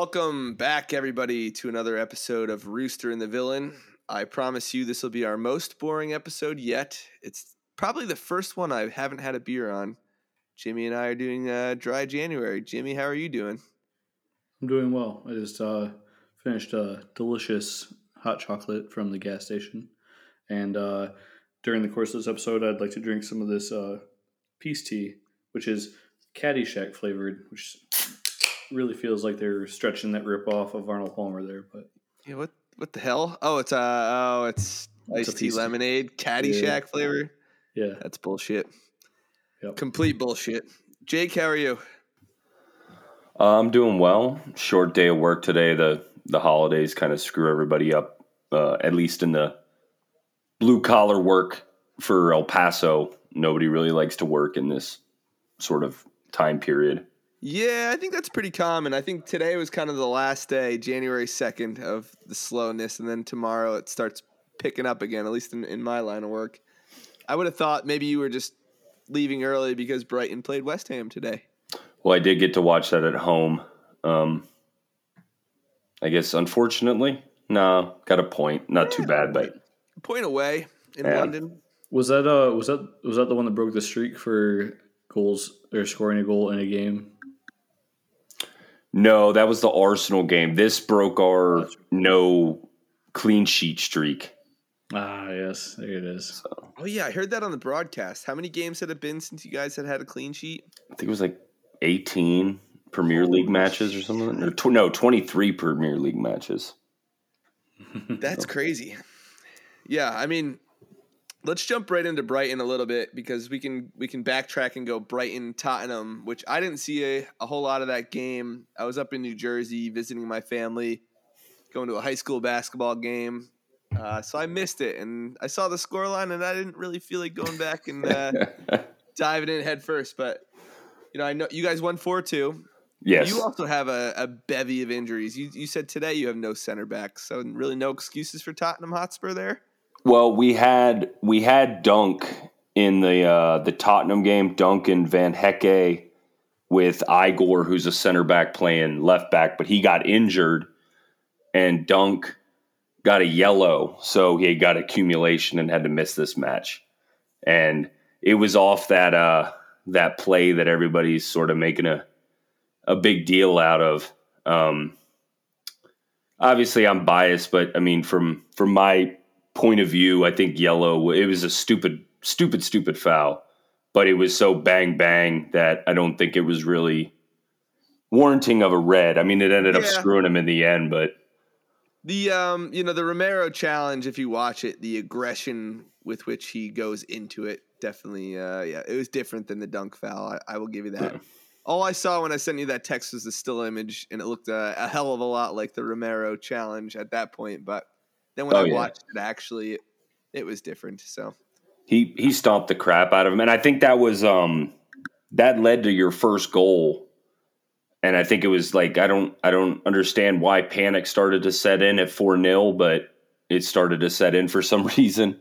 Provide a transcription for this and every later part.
Welcome back, everybody, to another episode of Rooster and the Villain. I promise you this will be our most boring episode yet. It's probably the first one I haven't had a beer on. Jimmy and I are doing uh, dry January. Jimmy, how are you doing? I'm doing well. I just uh, finished a delicious hot chocolate from the gas station. And uh, during the course of this episode, I'd like to drink some of this uh, peace tea, which is Caddyshack flavored, which really feels like they're stretching that rip off of Arnold Palmer there. But Yeah, what what the hell? Oh, it's uh oh, it's It's a iced tea tea. lemonade, Caddyshack Yeah. flavor. yeah, That's bullshit. Yep. Complete bullshit. Jake, how are you? Uh, I'm doing well. Short day of work today. The the holidays kind of screw everybody up. Uh, at least in the blue collar work for El Paso, nobody really likes to work in this sort of time period. Yeah, I think that's pretty common. I think today was kind of the last day, January 2nd, of the slowness. And then tomorrow it starts picking up again, at least in, in my line of work. I would have thought maybe you were just leaving early because Brighton played West Ham today. Well, I did get to watch that at home. Um, I guess unfortunately, no, got a point. Not too bad, but point away in Yeah. London. was that uh was that was that the one that broke the streak for goals or scoring a goal in a game? No, that was the Arsenal game. This broke our no clean sheet streak. Ah, yes, there it is. Oh, yeah, I heard that on the broadcast. How many games had it been since you guys had had a clean sheet? I think it was like 18 Premier League matches or something. Or tw- no, 23 Premier League matches. That's crazy. Yeah, I mean, let's jump right into Brighton a little bit because we can we can backtrack and go Brighton Tottenham, which I didn't see a, a whole lot of that game. I was up in New Jersey visiting my family, going to a high school basketball game. Uh, so I missed it, and I saw the scoreline, and I didn't really feel like going back and uh, diving in head first. But you know, I know you guys won four two. yes. You also have a, a bevy of injuries. You, you said today you have no center backs, so really no excuses for Tottenham Hotspur there. Well, we had we had Dunk in the uh, the Tottenham game, Dunk and Van Hecke with Igor, who's a center back playing left back, but he got injured, and Dunk got a yellow, so he got accumulation and had to miss this match. And it was off that uh, that play that everybody's sort of making a a big deal out of. Um, obviously, I'm biased, but I mean, from from my point of view, I think yellow. It was a stupid, stupid, stupid foul, but it was so bang bang that I don't think it was really warranting of a red. I mean, it ended up screwing him in the end, but The um, you know, the Romero challenge. If you watch it, the aggression with which he goes into it, definitely, uh, yeah, it was different than the dunk foul. I, I will give you that. All I saw when I sent you that text was the still image, and it looked uh, a hell of a lot like the Romero challenge at that point. But then when Oh, I yeah. watched it, actually, it, it was different. So he he stomped the crap out of him, and I think that was um that led to your first goal. And I think it was like I don't I don't understand why panic started to set in at four 0 but it started to set in for some reason.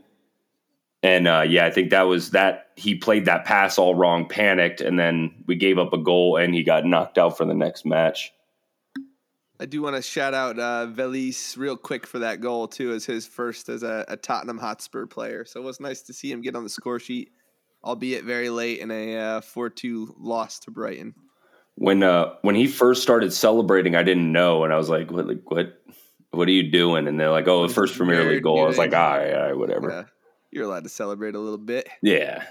And uh, yeah, I think that was that he played that pass all wrong, panicked, and then we gave up a goal, and he got knocked out for the next match. I do want to shout out uh, Veliz real quick for that goal too, as his first as a, a Tottenham Hotspur player. So it was nice to see him get on the score sheet, albeit very late in a uh, four-two loss to Brighton. when uh when he first started celebrating, I didn't know, and I was like, "What? Like, what? What are you doing?" And they're like, "Oh, the first Premier League goal." I was like, "All right, all right, whatever." Yeah, you're allowed to celebrate a little bit. Yeah.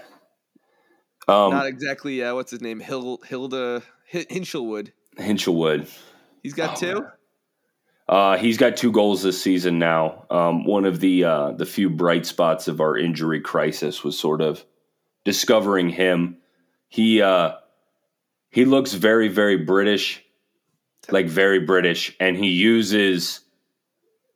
Um, Not exactly uh, what's his name, Hil- Hilda Hinshelwood. Hinshelwood. He's got Oh, two. Uh, he's got two goals this season now. Um, one of the uh, the few bright spots of our injury crisis was sort of discovering him. He uh, he looks very very British, like very British, and he uses.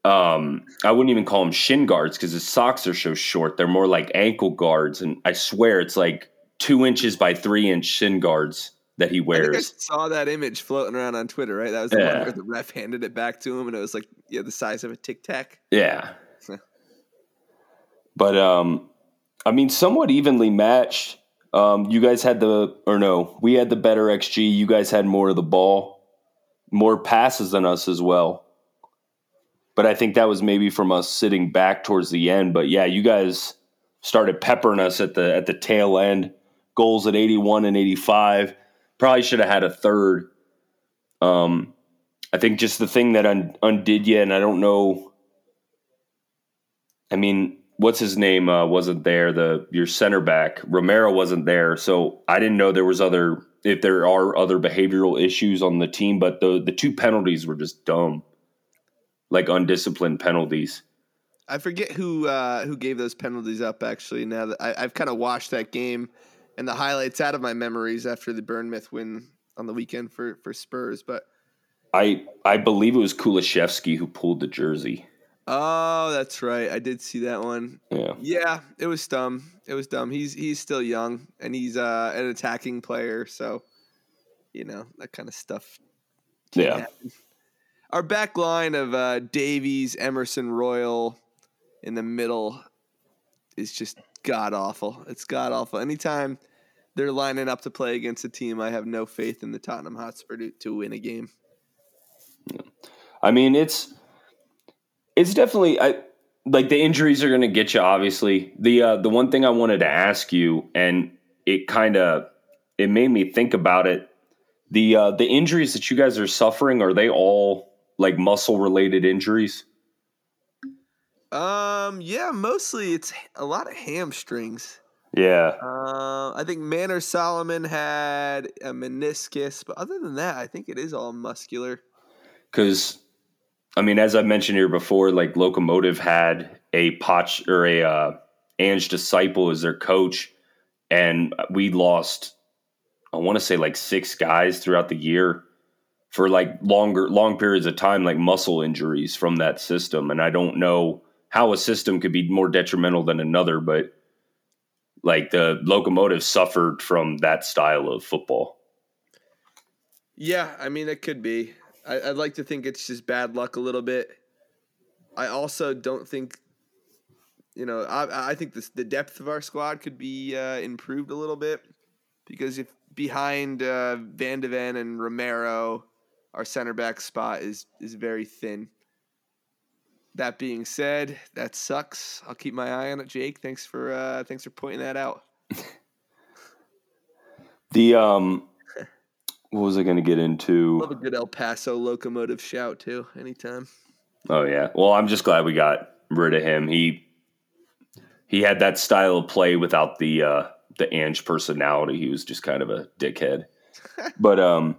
Um, I wouldn't even call them shin guards because his socks are so short. They're more like ankle guards, and I swear it's like two inches by three inch shin guards that he I think I wears. saw that image floating around on Twitter. Right, that was the one where the ref handed it back to him, and it was like yeah, the size of a tic tac. Yeah. but um I mean somewhat evenly matched. Um you guys had the or no, we had the better XG, you guys had more of the ball. more passes than us as well. But I think that was maybe from us sitting back towards the end. But yeah, you guys started peppering us at the at the tail end. Goals at 81 and 85. Probably should have had a third. Um, I think just the thing that un- undid you, and I don't know. I mean, what's his name uh, wasn't there. The your center back Romero wasn't there, so I didn't know there was other if there are other behavioral issues on the team. But the the two penalties were just dumb, like undisciplined penalties. I forget who uh, who gave those penalties up. Actually, now that I, I've kind of watched that game and the highlights out of my memories after the Bournemouth win on the weekend for for Spurs, but. I I believe it was Kulusevski who pulled the jersey. Oh, that's right. I did see that one. Yeah. Yeah, it was dumb. It was dumb. He's he's still young and he's uh, an attacking player, so you know that kind of stuff. Yeah. Happen. Our back line of uh, Davies, Emerson, Royal in the middle is just god awful. It's god awful. Anytime they're lining up to play against a team, I have no faith in the Tottenham Hotspur to, to win a game. I mean, it's it's definitely I like the injuries are going to get you. Obviously, the uh, the one thing I wanted to ask you, and it kind of it made me think about it. The uh, the injuries that you guys are suffering are they all like muscle related injuries? Um, yeah, mostly it's a lot of hamstrings. Yeah. Uh, I think Manor Solomon had a meniscus, but other than that, I think it is all muscular. Because, I mean, as I mentioned here before, like Locomotive had a Potch or a uh, Ange Disciple as their coach, and we lost, I want to say like six guys throughout the year for like longer, long periods of time, like muscle injuries from that system. And I don't know how a system could be more detrimental than another, but like the locomotive suffered from that style of football. Yeah, I mean it could be. I, would like to think it's just bad luck a little bit. I also don't think, you know, I, I think this, the depth of our squad could be uh, improved a little bit because if behind uh, Van de Ven and Romero, our center back spot is is very thin. That being said, that sucks. I'll keep my eye on it, Jake. Thanks for uh, thanks for pointing that out. the um, what was I going to get into? Love a good El Paso locomotive shout too. Anytime. Oh yeah. Well, I'm just glad we got rid of him. He he had that style of play without the uh, the Ange personality. He was just kind of a dickhead. but um,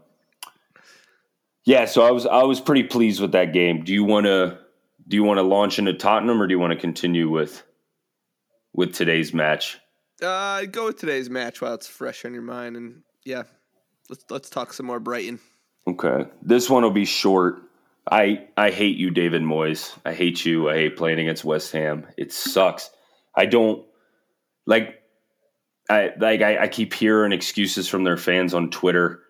yeah. So I was I was pretty pleased with that game. Do you want to do you want to launch into Tottenham or do you want to continue with with today's match? Uh, go with today's match while it's fresh on your mind, and yeah, let's let's talk some more Brighton. Okay, this one will be short. I I hate you, David Moyes. I hate you. I hate playing against West Ham. It sucks. I don't like. I like. I, I keep hearing excuses from their fans on Twitter,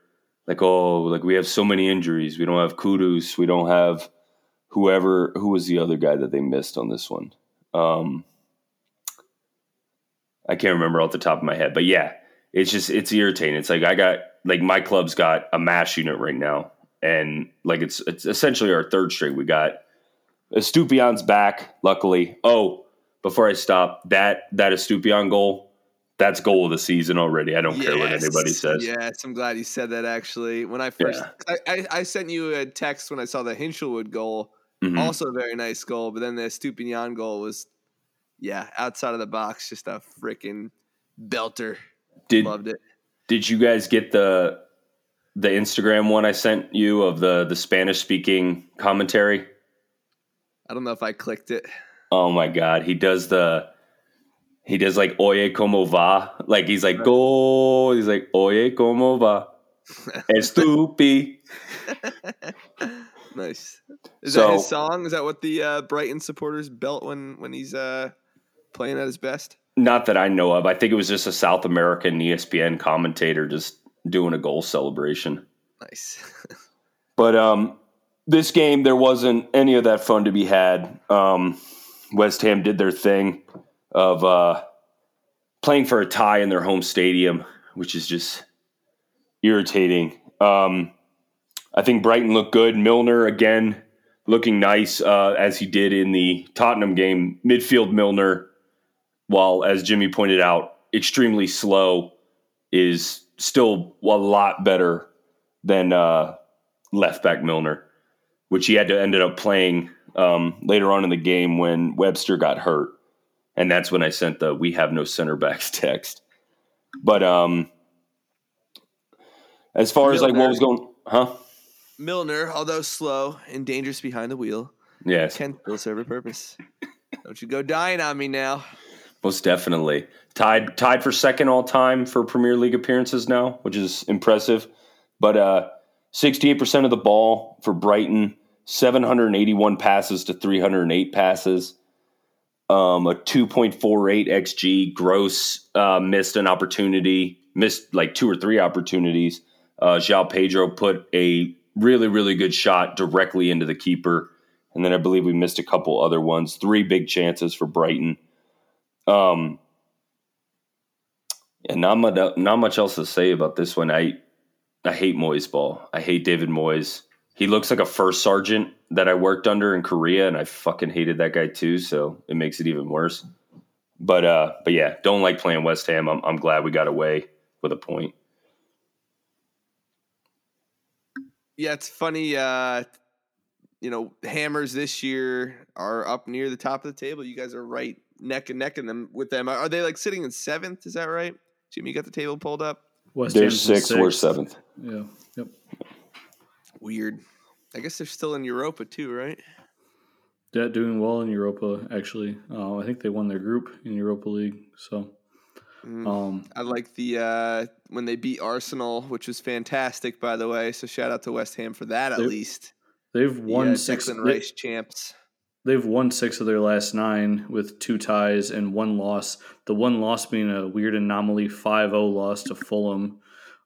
like, "Oh, like we have so many injuries. We don't have Kudus. We don't have whoever. Who was the other guy that they missed on this one? Um, I can't remember off the top of my head, but yeah, it's just it's irritating. It's like I got like my club's got a mash unit right now, and like it's it's essentially our third straight. We got Estupiñán's back, luckily. Oh, before I stop, that that Estupiñán goal, that's goal of the season already. I don't yes. care what anybody says. Yes, I'm glad you said that. Actually, when I first, yeah. I, I, I, sent you a text when I saw the Hinshelwood goal. Mm-hmm. Also, a very nice goal, but then the Estupiñán goal was, yeah, outside of the box, just a freaking belter. Did loved it. Did you guys get the the Instagram one I sent you of the the Spanish speaking commentary? I don't know if I clicked it. Oh my god, he does the he does like oye como va, like he's like go, he's like oye como va, estupi. nice. Is so, that his song? Is that what the uh, Brighton supporters belt when when he's uh, playing at his best? Not that I know of. I think it was just a South American ESPN commentator just doing a goal celebration. Nice. but um, this game, there wasn't any of that fun to be had. Um, West Ham did their thing of uh, playing for a tie in their home stadium, which is just irritating. Um, I think Brighton looked good. Milner again looking nice uh, as he did in the Tottenham game. Midfield Milner, while as Jimmy pointed out, extremely slow, is still a lot better than uh, left back Milner, which he had to ended up playing um, later on in the game when Webster got hurt, and that's when I sent the "We have no center backs" text. But um, as far Milner. as like what was going, huh? Milner, although slow and dangerous behind the wheel, yes, can still serve a purpose. Don't you go dying on me now. Most definitely tied tied for second all time for Premier League appearances now, which is impressive. But uh, 68% of the ball for Brighton, 781 passes to 308 passes, um, a 2.48 xG. Gross uh, missed an opportunity, missed like two or three opportunities. Uh, João Pedro put a really, really good shot directly into the keeper. And then I believe we missed a couple other ones. Three big chances for Brighton. Um, and not much, not much else to say about this one. I I hate Moyes ball. I hate David Moyes. He looks like a first sergeant that I worked under in Korea, and I fucking hated that guy too. So it makes it even worse. But uh, but yeah, don't like playing West Ham. I'm I'm glad we got away with a point. Yeah, it's funny. Uh, you know, Hammers this year are up near the top of the table. You guys are right neck and neck in them with them. Are they like sitting in seventh? Is that right? Jimmy, you got the table pulled up. West they're sixth, we we're seventh. Yeah. Yep. Weird. I guess they're still in Europa too, right? Yeah, doing well in Europa. Actually, uh, I think they won their group in Europa League. So, mm. um, I like the uh, when they beat Arsenal, which was fantastic, by the way. So shout out to West Ham for that at least. They've won the, uh, six Declan Rice champs. They've won six of their last nine with two ties and one loss. The one loss being a weird anomaly 5 0 loss to Fulham.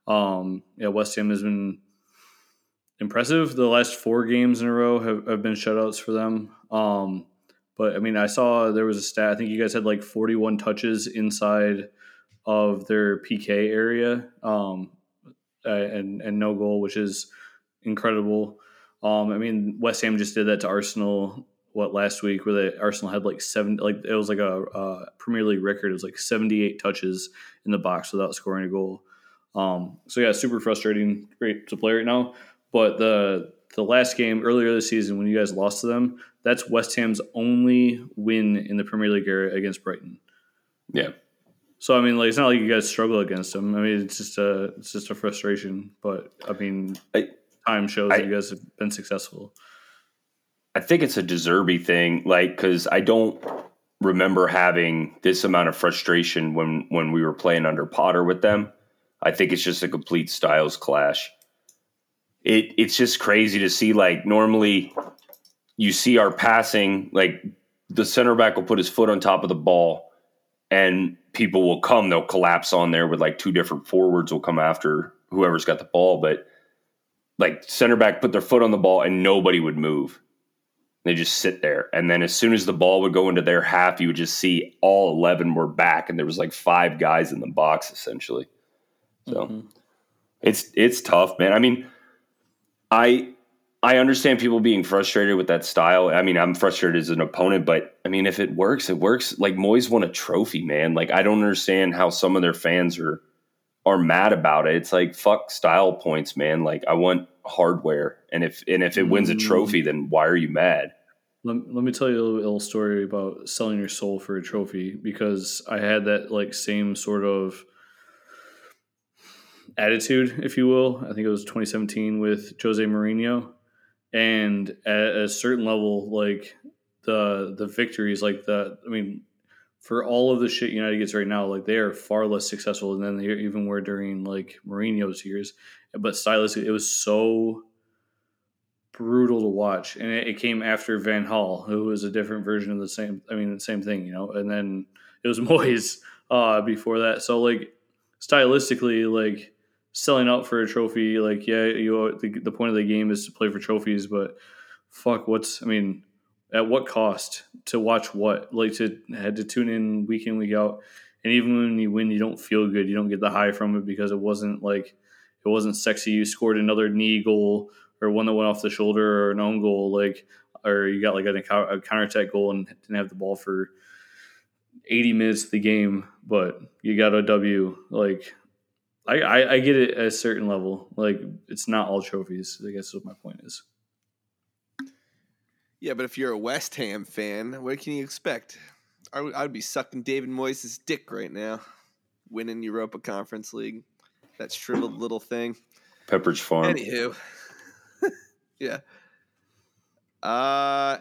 Um, yeah, West Ham has been impressive. The last four games in a row have, have been shutouts for them. Um, but I mean, I saw there was a stat. I think you guys had like 41 touches inside of their PK area um, and, and no goal, which is incredible. Um, I mean, West Ham just did that to Arsenal what last week where the Arsenal had like seven like it was like a, Premier League record. It was like seventy eight touches in the box without scoring a goal. Um, so yeah, super frustrating. Great to play right now, but the the last game earlier this season when you guys lost to them, that's West Ham's only win in the Premier League era against Brighton. Yeah. So I mean, like it's not like you guys struggle against them. I mean, it's just a it's just a frustration. But I mean, I, time shows I, that you guys have been successful. I think it's a De Zerbi thing, like because I don't remember having this amount of frustration when when we were playing under Potter with them. I think it's just a complete styles clash. It it's just crazy to see. Like normally, you see our passing, like the center back will put his foot on top of the ball, and people will come. They'll collapse on there with like two different forwards will come after whoever's got the ball, but like center back put their foot on the ball and nobody would move they just sit there. And then as soon as the ball would go into their half, you would just see all 11 were back and there was like five guys in the box essentially. So mm-hmm. it's it's tough, man. I mean, I I understand people being frustrated with that style. I mean, I'm frustrated as an opponent, but I mean, if it works, it works. Like Moyes won a trophy, man. Like I don't understand how some of their fans are are mad about it. It's like fuck style points, man. Like I want hardware, and if and if it wins a trophy, then why are you mad? Let, let me tell you a little story about selling your soul for a trophy because I had that like same sort of attitude, if you will. I think it was 2017 with Jose Mourinho, and at a certain level, like the the victories, like the I mean, for all of the shit United gets right now, like they are far less successful than they even were during like Mourinho's years. But stylistically, it was so brutal to watch, and it, it, came after Van Gaal, who was a different version of the same. I mean, the same thing, you know. And then it was Moyes uh, before that. So like stylistically, like selling out for a trophy, like yeah, you the, the point of the game is to play for trophies, but fuck, what's I mean, at what cost to watch what? Like to had to tune in week in week out, and even when you win, you don't feel good. You don't get the high from it because it wasn't like it wasn't sexy. You scored another knee goal or one that went off the shoulder or an own goal, like or you got like a, counter attack goal and didn't have the ball for 80 minutes of the game, but you got a W. Like I, I, I get it at a certain level. Like it's not all trophies. I guess is what my point is. Yeah, but if you're a West Ham fan, what can you expect? I would, I would be sucking David Moyes' dick right now, winning Europa Conference League. That shriveled little thing. Pepperidge Farm. Anywho, yeah. Uh,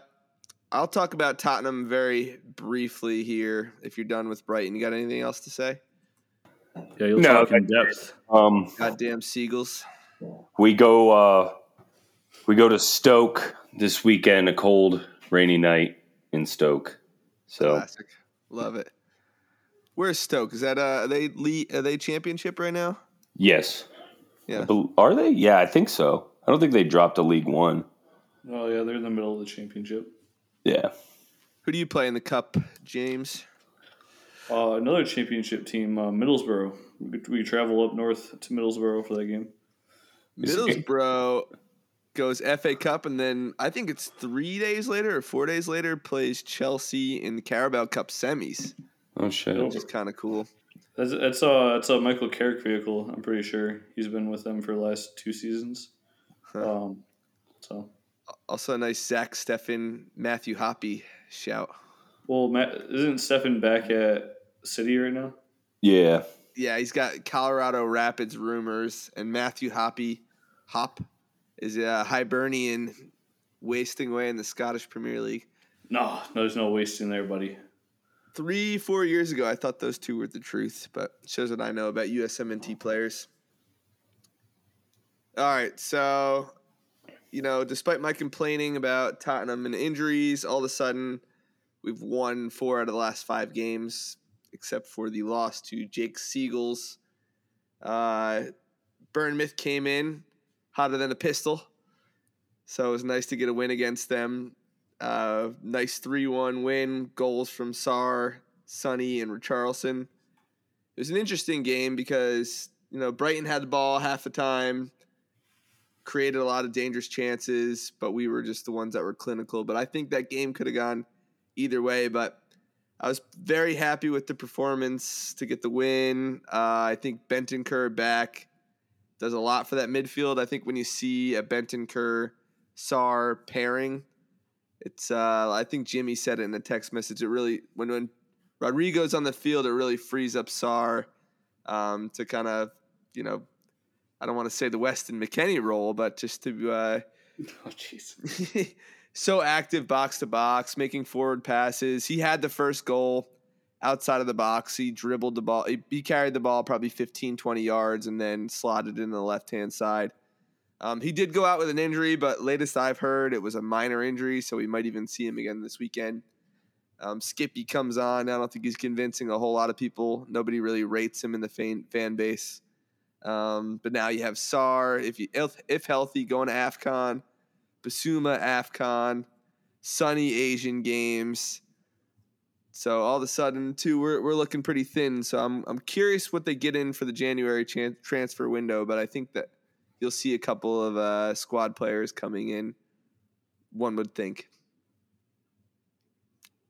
I'll talk about Tottenham very briefly here. If you're done with Brighton, you got anything else to say? Yeah, you'll no, talk in depth. Um, Goddamn seagulls. We go. Uh, we go to Stoke this weekend. A cold, rainy night in Stoke. So classic. Love it. Where's Stoke? Is that uh? Are they lead, Are they championship right now? Yes. Yeah. Are they? Yeah, I think so. I don't think they dropped a League One. Oh yeah, they're in the middle of the championship. Yeah. Who do you play in the cup, James? Uh, another championship team, uh, Middlesbrough. We, we, travel up north to Middlesbrough for that game. Middlesbrough goes FA Cup, and then I think it's three days later or four days later plays Chelsea in the Carabao Cup semis. Oh shit! Which is kind of cool. That's it's a it's a Michael Carrick vehicle. I'm pretty sure he's been with them for the last two seasons. Huh. Um, so also a nice Zach Steffen Matthew Hoppe shout. Well, Matt, isn't Steffen back at City right now? Yeah. Yeah, he's got Colorado Rapids rumors, and Matthew Hoppe, Hop is a Hibernian wasting away in the Scottish Premier League. No, no, there's no wasting there, buddy. Three, four years ago, I thought those two were the truth, but shows what I know about USMNT players. All right, so you know, despite my complaining about Tottenham and injuries, all of a sudden we've won four out of the last five games, except for the loss to Jake Seagulls. Uh, came in hotter than a pistol, so it was nice to get a win against them. Uh, nice 3 1 win, goals from Sarr, Sonny, and Richarlison. It was an interesting game because, you know, Brighton had the ball half the time created a lot of dangerous chances, but we were just the ones that were clinical. But I think that game could have gone either way. But I was very happy with the performance to get the win. Uh, I think Bentancur back does a lot for that midfield. I think when you see a Bentancur Sarr pairing, it's uh, I think Jimmy said it in a text message. It really when when Rodrigo's on the field, it really frees up Sarr um, to kind of you know I don't want to say the Weston McKennie role, but just to uh, oh jeez, so active box to box, making forward passes. He had the first goal outside of the box. He dribbled the ball. He, carried the ball probably 15, 20 yards and then slotted in the left hand side. Um, he did go out with an injury, but latest I've heard, it was a minor injury, so we might even see him again this weekend. Um, Skippy comes on. I don't think he's convincing a whole lot of people. Nobody really rates him in the fan, fan base. Um, but now you have Sarr, if if, if healthy, going to AFCON, Bissouma AFCON, sunny Asian Games. So all of a sudden, too, we're we're looking pretty thin. So I'm I'm curious what they get in for the January chan- transfer window. But I think that you'll see a couple of uh, squad players coming in. One would think.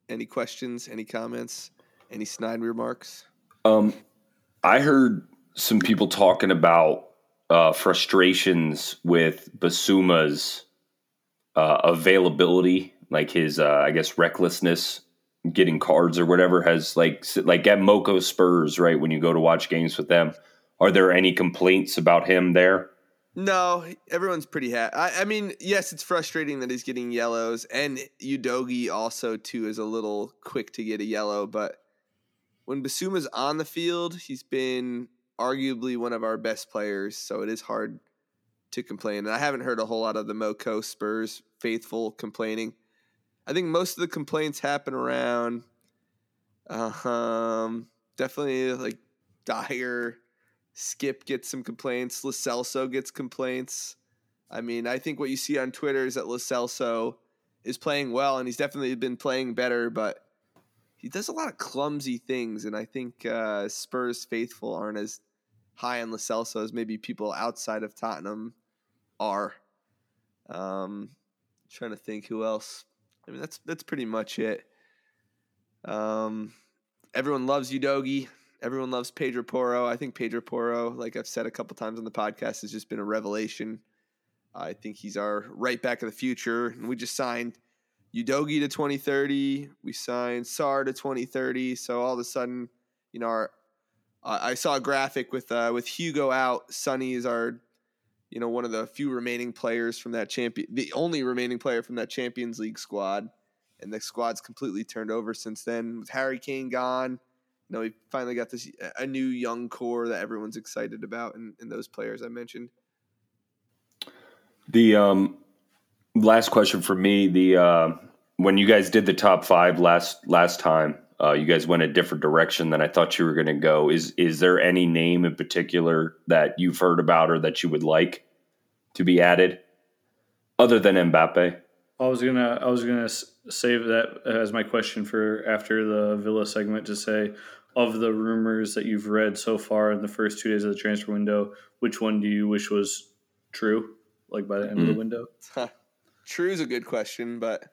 Any questions? Any comments? Any snide remarks? Um, I heard some people talking about uh, frustrations with Bissouma's uh, availability, like his, uh, I guess, recklessness getting cards or whatever has like like at Moco Spurs, right? When you go to watch games with them, are there any complaints about him there? No, everyone's pretty happy. I, I, mean, yes, it's frustrating that he's getting yellows, and Udogie also too is a little quick to get a yellow. But when Bissouma's on the field, he's been arguably one of our best players, so it is hard to complain. And I haven't heard a whole lot of the Moco Spurs faithful complaining. I think most of the complaints happen around um, definitely like Dier, Skip gets some complaints, Lo Celso gets complaints. I mean, I think what you see on Twitter is that Lo Celso is playing well, and he's definitely been playing better, but he does a lot of clumsy things, and I think uh, Spurs faithful aren't as high on Lo Celso as maybe people outside of Tottenham are. Um, trying to think who else. I mean, that's that's pretty much it. Um, everyone loves Udogie. Everyone loves Pedro Porro. I think Pedro Porro, like I've said a couple times on the podcast, has just been a revelation. I think he's our right back of the future. And we just signed Udogie to 2030. We signed Sarr to 2030. So all of a sudden, you know, our I saw a graphic with uh, with Hugo out. Sonny is our, you know, one of the few remaining players from that champion, the only remaining player from that Champions League squad, and the squad's completely turned over since then. With Harry Kane gone, you know, we finally got this a new young core that everyone's excited about, and, and those players I mentioned. The um, last question for me: the uh, when you guys did the top five last last time, uh, you guys went a different direction than I thought you were going to go. Is is there any name in particular that you've heard about or that you would like to be added, other than Mbappe? I was gonna I was gonna save that as my question for after the Villa segment to say of the rumors that you've read so far in the first two days of the transfer window, which one do you wish was true? Like by the end mm. of the hmm. window. True is a good question, but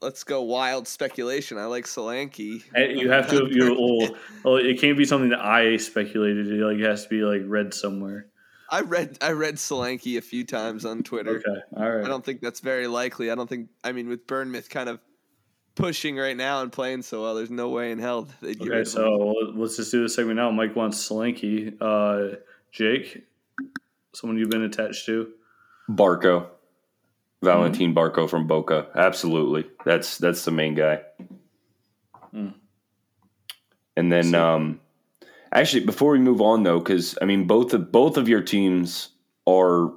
let's go wild speculation. I like Solanke. You have to. You oh, oh, it can't be something that I speculated. It like has to be like read somewhere. I read I read Solanke a few times on Twitter. Okay, all right. I don't think that's very likely. I don't think. I mean, with Bournemouth kind of pushing right now and playing so well, there's no way in hell they'd get Okay, so let's just do the segment now. Mike wants Solanke. Uh, Jake, someone you've been attached to. Barco. Valentin mm-hmm. Barco from Boca. Absolutely. That's that's the main guy. Mm. And then um actually before we move on though cuz I mean both of both of your teams are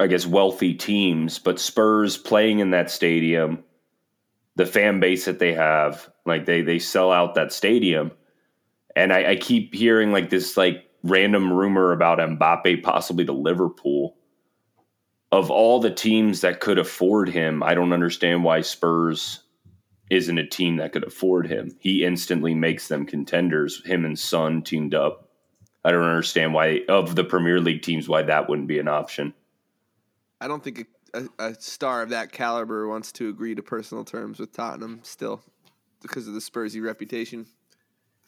I guess wealthy teams, but Spurs playing in that stadium, the fan base that they have, like they they sell out that stadium. And I, I keep hearing like this like random rumor about Mbappe possibly to Liverpool of all the teams that could afford him, I don't understand why Spurs isn't a team that could afford him. He instantly makes them contenders. Him and Son teamed up. I don't understand why of the Premier League teams why that wouldn't be an option. I don't think a, a, a star of that caliber wants to agree to personal terms with Tottenham still because of the Spursy reputation.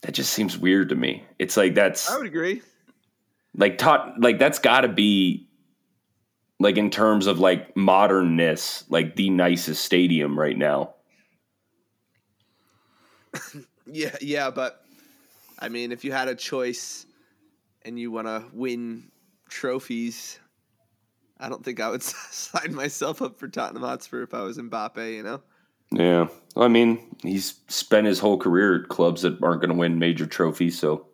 That just seems weird to me. It's like that's I would agree. Like Tot like that's got to be like in terms of like modernness, like the nicest stadium right now. yeah, yeah, but I mean, if you had a choice and you want to win trophies, I don't think I would sign myself up for Tottenham Hotspur if I was Mbappe. You know. Yeah, I mean, he's spent his whole career at clubs that aren't going to win major trophies, so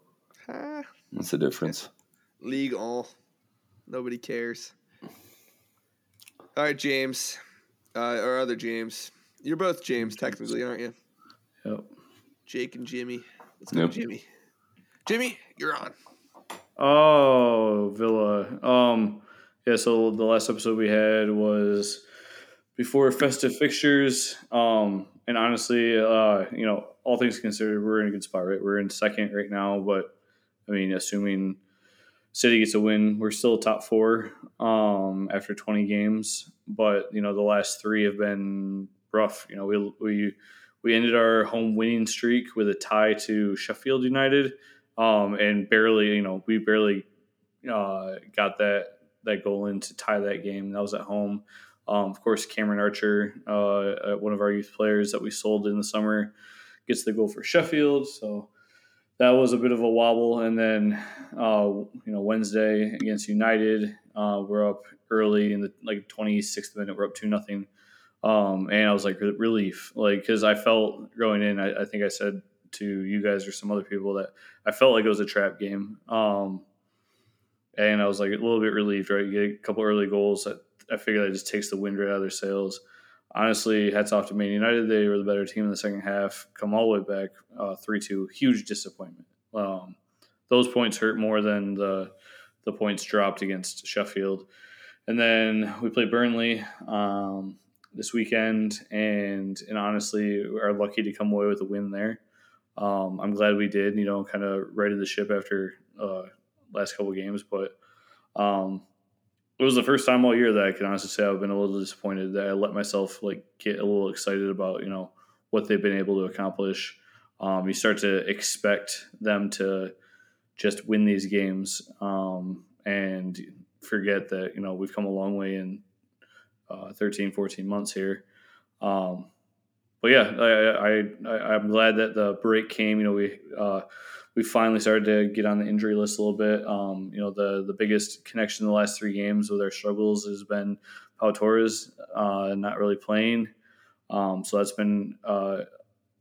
What's the difference. League all, nobody cares. All right, James, uh, or other James. You're both James, technically, aren't you? Yep. Jake and Jimmy. Let's go, yep. Jimmy. Jimmy, you're on. Oh, Villa. Um, yeah. So the last episode we had was before festive fixtures. Um, and honestly, uh, you know, all things considered, we're in a good spot, right? We're in second right now, but I mean, assuming City gets a win. We're still top four um, after 20 games, but you know the last three have been rough. You know we we we ended our home winning streak with a tie to Sheffield United, um, and barely you know we barely uh, got that that goal in to tie that game. That was at home. Um, of course, Cameron Archer, uh, one of our youth players that we sold in the summer, gets the goal for Sheffield. So that was a bit of a wobble. And then, uh, you know, Wednesday against United, uh, we're up early in the like 26th minute. We're up two nothing, um, and I was like relief, like because I felt going in. I, I, think I said to you guys or some other people that I felt like it was a trap game, um, and I was like a little bit relieved. Right, you get a couple early goals. I, I figured that just takes the wind right out of their sails honestly, hats off to Man United. They were the better team in the second half. Come all the way back, uh, three uh, two. Huge disappointment. Um, those points hurt more than the the points dropped against Sheffield. And then we play Burnley um, this weekend, and and honestly, are lucky to come away with a win there. Um, I'm glad we did. You know, kind of righted the ship after uh, last couple games, but um, it was the first time all year that I can honestly say I've been a little disappointed that I let myself like get a little excited about you know what they've been able to accomplish. Um, you start to expect them to just win these games um, and forget that you know we've come a long way in uh, 13, 14 months here. Um, but yeah, I, I, I am glad that the break came. You know, we uh, we finally started to get on the injury list a little bit. Um, you know, the the biggest connection in the last three games with our struggles has been Pau Torres uh, not really playing. Um, so that's been uh,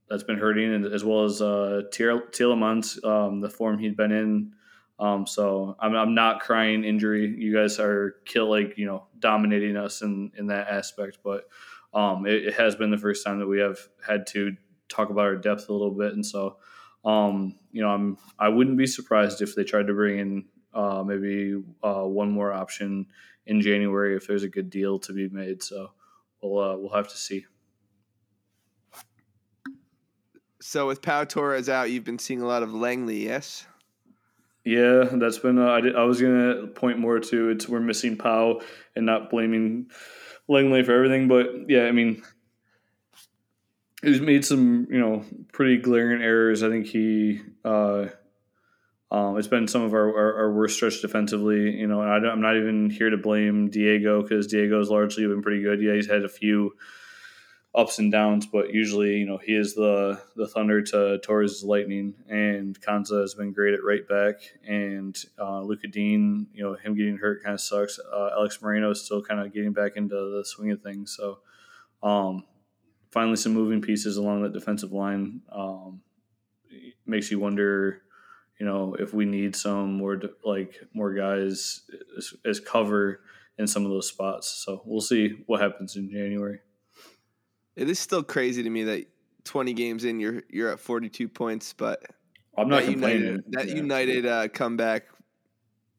that's been hurting, and as well as uh, Tielemans, um, the form he'd been in. Um, so I'm, I'm not crying injury. You guys are kill like you know dominating us in in that aspect, but um, it, it, has been the first time that we have had to talk about our depth a little bit, and so um, you know I'm I wouldn't be surprised if they tried to bring in uh, maybe uh, one more option in January if there's a good deal to be made. So we'll uh, we'll have to see. So with Pau Torres out, you've been seeing a lot of Langley, yes? Yeah, that's been. Uh, I, did, I was gonna point more to it's we're missing Pau and not blaming Langley for everything, but yeah, I mean, he's made some you know pretty glaring errors. I think he. Uh, um, it's been some of our, our, our, worst stretch defensively, you know. And I am not even here to blame Diego because Diego's largely been pretty good. Yeah, he's had a few ups and downs, but usually, you know, he is the the thunder to Torres' lightning, and Konsa has been great at right back, and uh, Lucas Digne, you know, him getting hurt kind of sucks. Uh, Alex Moreno is still kind of getting back into the swing of things, so um, finally some moving pieces along that defensive line um, makes you wonder. You know, if we need some more like more guys as, as cover in some of those spots, so we'll see what happens in January. It is still crazy to me that 20 games in, you're you're at 42 points, but I'm not that complaining. United, that yeah. United uh, comeback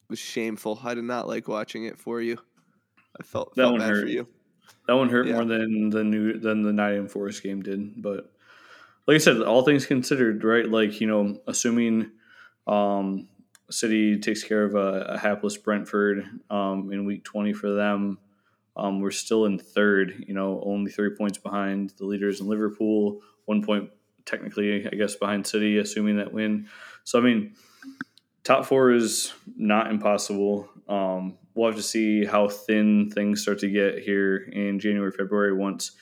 was shameful. I did not like watching it for you. I felt that felt one hurt. for you. That one hurt yeah. more than the new than the Nottingham Forest game did. But like I said, all things considered, right? Like you know, assuming um, City takes care of a, a hapless Brentford um, in week 20 for them um, we're still in third, you know, only three points behind the leaders in Liverpool, one point technically, I guess, behind City, assuming that win. So, I mean, top four is not impossible. Um, we'll have to see how thin things start to get here in January, February once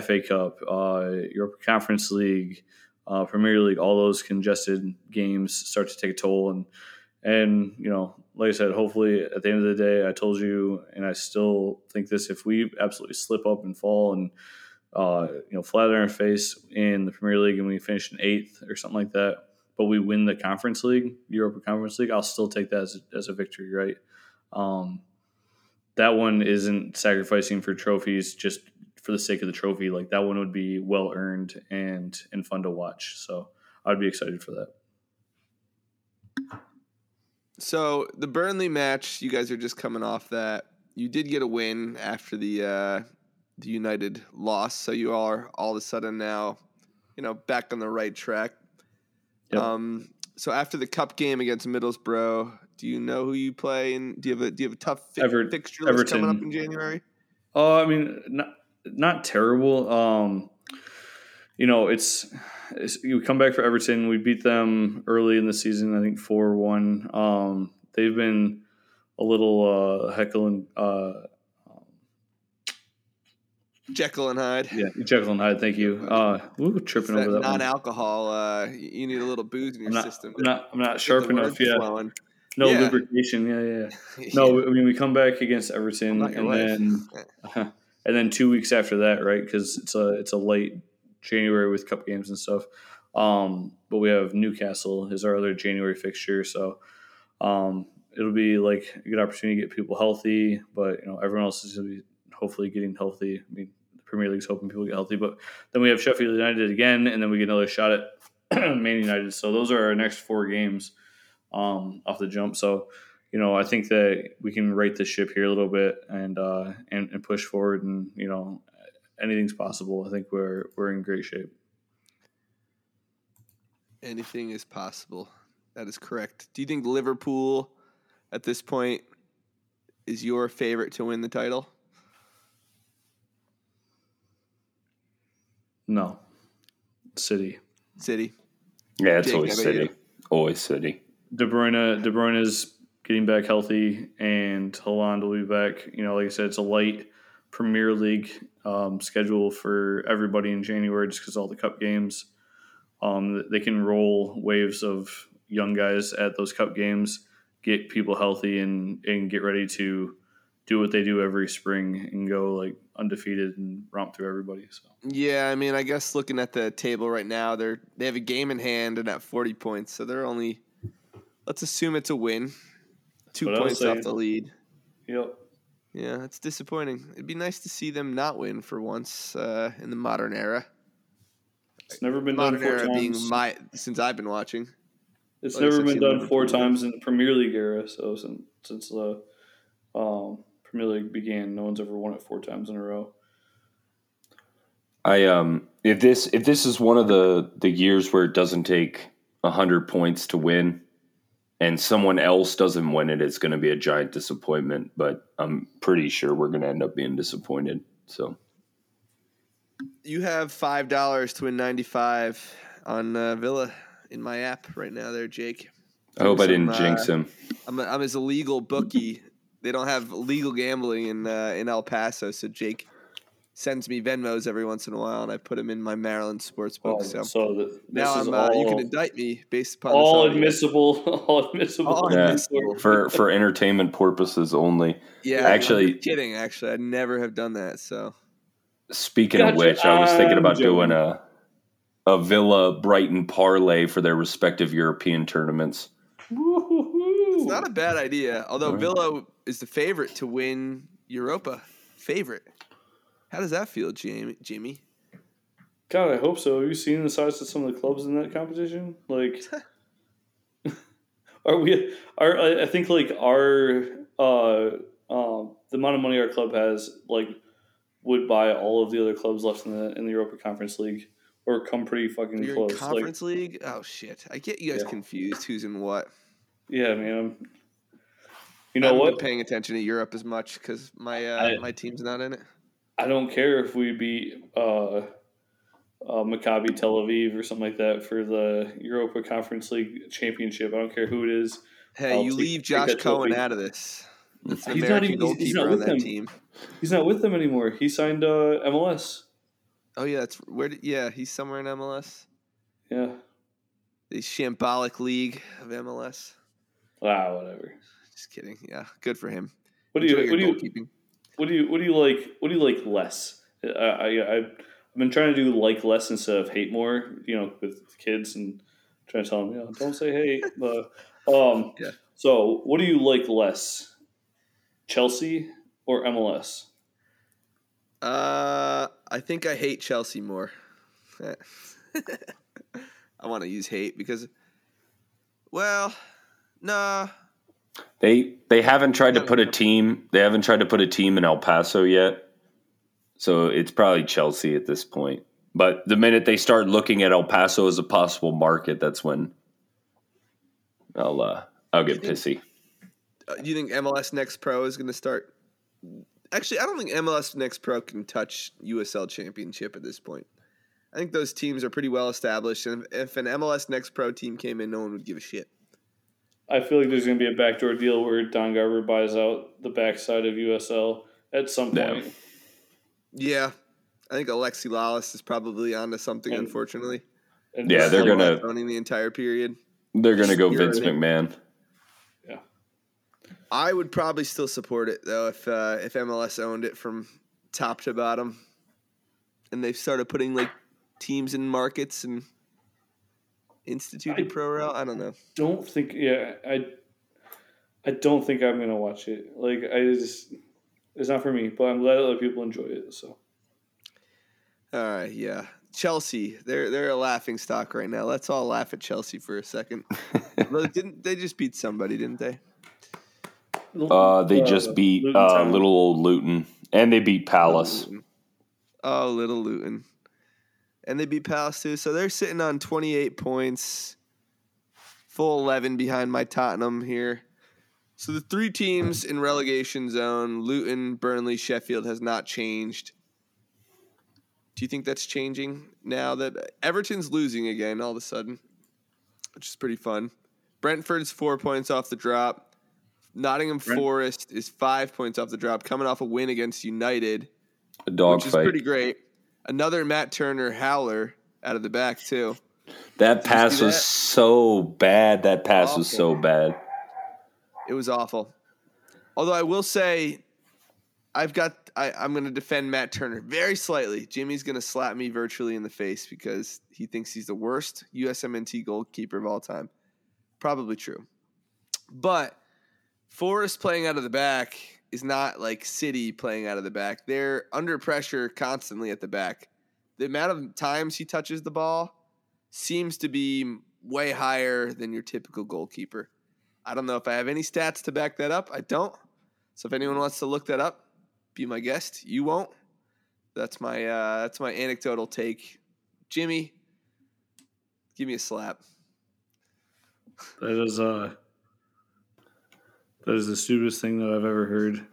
FA Cup, uh, Europa Conference League, uh, Premier League, all those congested games start to take a toll. And, and you know, like I said, hopefully at the end of the day, I told you, and I still think this: if we absolutely slip up and fall and uh, you know flat on our face in the Premier League and we finish in eighth or something like that, but we win the Conference League, Europa Conference League, I'll still take that as a, as a victory, right? Um, that one isn't sacrificing for trophies just for the sake of the trophy. Like that one would be well earned and and fun to watch. So I'd be excited for that. So the Burnley match, you guys are just coming off that. You did get a win after the uh, the United loss, so you are all of a sudden now, you know, back on the right track. Yep. Um, so after the cup game against Middlesbrough, do you know who you play? And do you have a do you have a tough fi- Ever- fixture list Everton. coming up in January? Oh, I mean, not not terrible. Um, you know, it's you come back for Everton. We beat them early in the season, I think four one. Um, they've been a little uh, heckling. Uh, Jekyll and Hyde. Yeah, Jekyll and Hyde. Thank you. Uh, ooh, tripping that over that non-alcohol. Uh, you need a little booze in your I'm not, system. I'm not. I'm not sharp enough yet. Flowing. No yeah. lubrication. Yeah, yeah. No, I mean we come back against Everton, and then and then two weeks after that, right? Because it's a it's a late January with cup games and stuff. Um, but we have Newcastle is our other January fixture, so um, it'll be like a good opportunity to get people healthy. But you know, everyone else is going to be hopefully getting healthy. I mean, the Premier League's hoping people get healthy, but then we have Sheffield United again, and then we get another shot at Man United. So those are our next four games um, off the jump. So you know, I think that we can right the ship here a little bit and uh, and, and push forward, and you know, anything's possible. I think we're we're in great shape. Anything is possible. That is correct. Do you think Liverpool at this point is your favorite to win the title? No. City. City. Yeah, it's Jake, always how you? City. Always City. De Bruyne, De Bruyne is getting back healthy, and Haaland will be back. You know, like I said, it's a light Premier League um, schedule for everybody in January, just because all the cup games. Um, they can roll waves of young guys at those cup games, get people healthy, and and get ready to do what they do every spring and go like undefeated and romp through everybody. So Yeah, I mean, I guess looking at the table right now, they're they have a game in hand and at forty points, so they're only. Let's assume it's a win, two What I was points off the lead. yep. Yeah, it's disappointing. It'd be nice to see them not win for once uh, in the modern era. It's never been done Modern four era times. being my since I've been watching. It's Like never been done four do times in the Premier League era. So since since the um, Premier League began, no one's ever won it four times in a row. I um if this if this is one of the the years where it doesn't take hundred points to win, and someone else doesn't win it, it's going to be a giant disappointment. But I'm pretty sure we're going to end up being disappointed. So You have five dollars to win ninety five on uh, Villa in my app right now. There, Jake. I hope I didn't uh, jinx him. I'm a, I'm his illegal bookie. they don't have legal gambling in uh, in El Paso, so Jake sends me Venmos every once in a while, and I put them in my Maryland sports book. Oh, so so th- this now is I'm, all, uh, you can indict me based upon all this admissible, all admissible. All Yeah. admissible. For for entertainment purposes only. Yeah, Actually- I'm kidding. Actually, I never have done that. So Speaking of which, I was thinking about joking. doing a a Villa Brighton parlay for their respective European tournaments. it's not a bad idea. Although Right. Villa is the favorite to win Europa, favorite. How does that feel, Jamie? Jimmy? God, I hope so. Have you seen the size of some of the clubs in that competition? Like, are we? Are I think like our uh um the amount of money our club has like would buy all of the other clubs left in the in the Europa Conference League or come pretty fucking You're close. Conference League? Oh shit! I get you guys Yeah. confused. Who's in what? Yeah, man. You know haven't what? Paying attention to Europe as much because my uh, I- my team's not in it. I don't care if we beat uh, uh, Maccabi Tel Aviv or something like that for the Europa Conference League championship. I don't care who it is. Hey, I'll you take- leave Josh Cohen out of this. That's an He's not even- he's- not on with that them. team. He's not with them anymore. He signed uh, MLS. Oh yeah, that's where. Did, yeah, he's somewhere in MLS. Yeah. The shambolic league of MLS. Wow, whatever. Just kidding. Yeah, good for him. What do you what do you. What do you what do you like what do you like less? I I I've been trying to do like less instead of hate more. You know, with kids and trying to tell them, you know, don't say hate. But um, Yeah. So, what do you like less, Chelsea or MLS? Uh, I think I hate Chelsea more. I want to use hate because, well, nah. They they haven't tried to put a team. They haven't tried to put a team in El Paso yet. So it's probably Chelsea at this point. But the minute they start looking at El Paso as a possible market, that's when I'll uh, I'll get You pissy. Uh, do you think MLS Next Pro is going to start? Actually, I don't think MLS Next Pro can touch USL Championship at this point. I think those teams are pretty well established, and if an MLS Next Pro team came in, no one would give a shit. I feel like there's going to be a backdoor deal where Don Garber buys out the backside of USL at some Yeah. point. Yeah, I think Alexi Lalas is probably onto something. And- unfortunately, And Yeah, they're gonna- owning the entire period. They're gonna go Vince McMahon. Yeah, I would probably still support it though if uh, if MLS owned it from top to bottom, and they started putting like teams in markets and instituted I- pro route. I don't know. don't think. Yeah, I. I don't think I'm going to watch it. Like I just, it's not for me. But I'm glad other people enjoy it. So All right, yeah. Chelsea, they're they're a laughing stock right now. Let's all laugh at Chelsea for a second. Didn't they just beat somebody? Didn't they? Uh, they just beat Luton uh, little old Luton, and they beat Palace. Luton. Oh, little Luton, and they beat Palace too. So they're sitting on twenty eight points, full eleven behind my Tottenham here. So the three teams in relegation zone, Luton, Burnley, Sheffield, has not changed. Do you think that's changing now that Everton's losing again all of a sudden, which is pretty fun? Brentford's four points off the drop. Nottingham Brent- Forest is five points off the drop, coming off a win against United, A dog which is pretty great. Another Matt Turner howler out of the back too. that pass was that? so bad. That pass was so bad. It was awful. Although I will say, I've got I, I'm going to defend Matt Turner very slightly. Jimmy's going to slap me virtually in the face because he thinks he's the worst USMNT goalkeeper of all time. Probably true, but Forest playing out of the back is not like City playing out of the back. They're under pressure constantly at the back. The amount of times he touches the ball seems to be way higher than your typical goalkeeper. I don't know if I have any stats to back that up. I don't. So if anyone wants to look that up, be my guest. You won't. That's my uh, that's my anecdotal take. Jimmy, give me a slap. That is uh that is the stupidest thing that I've ever heard.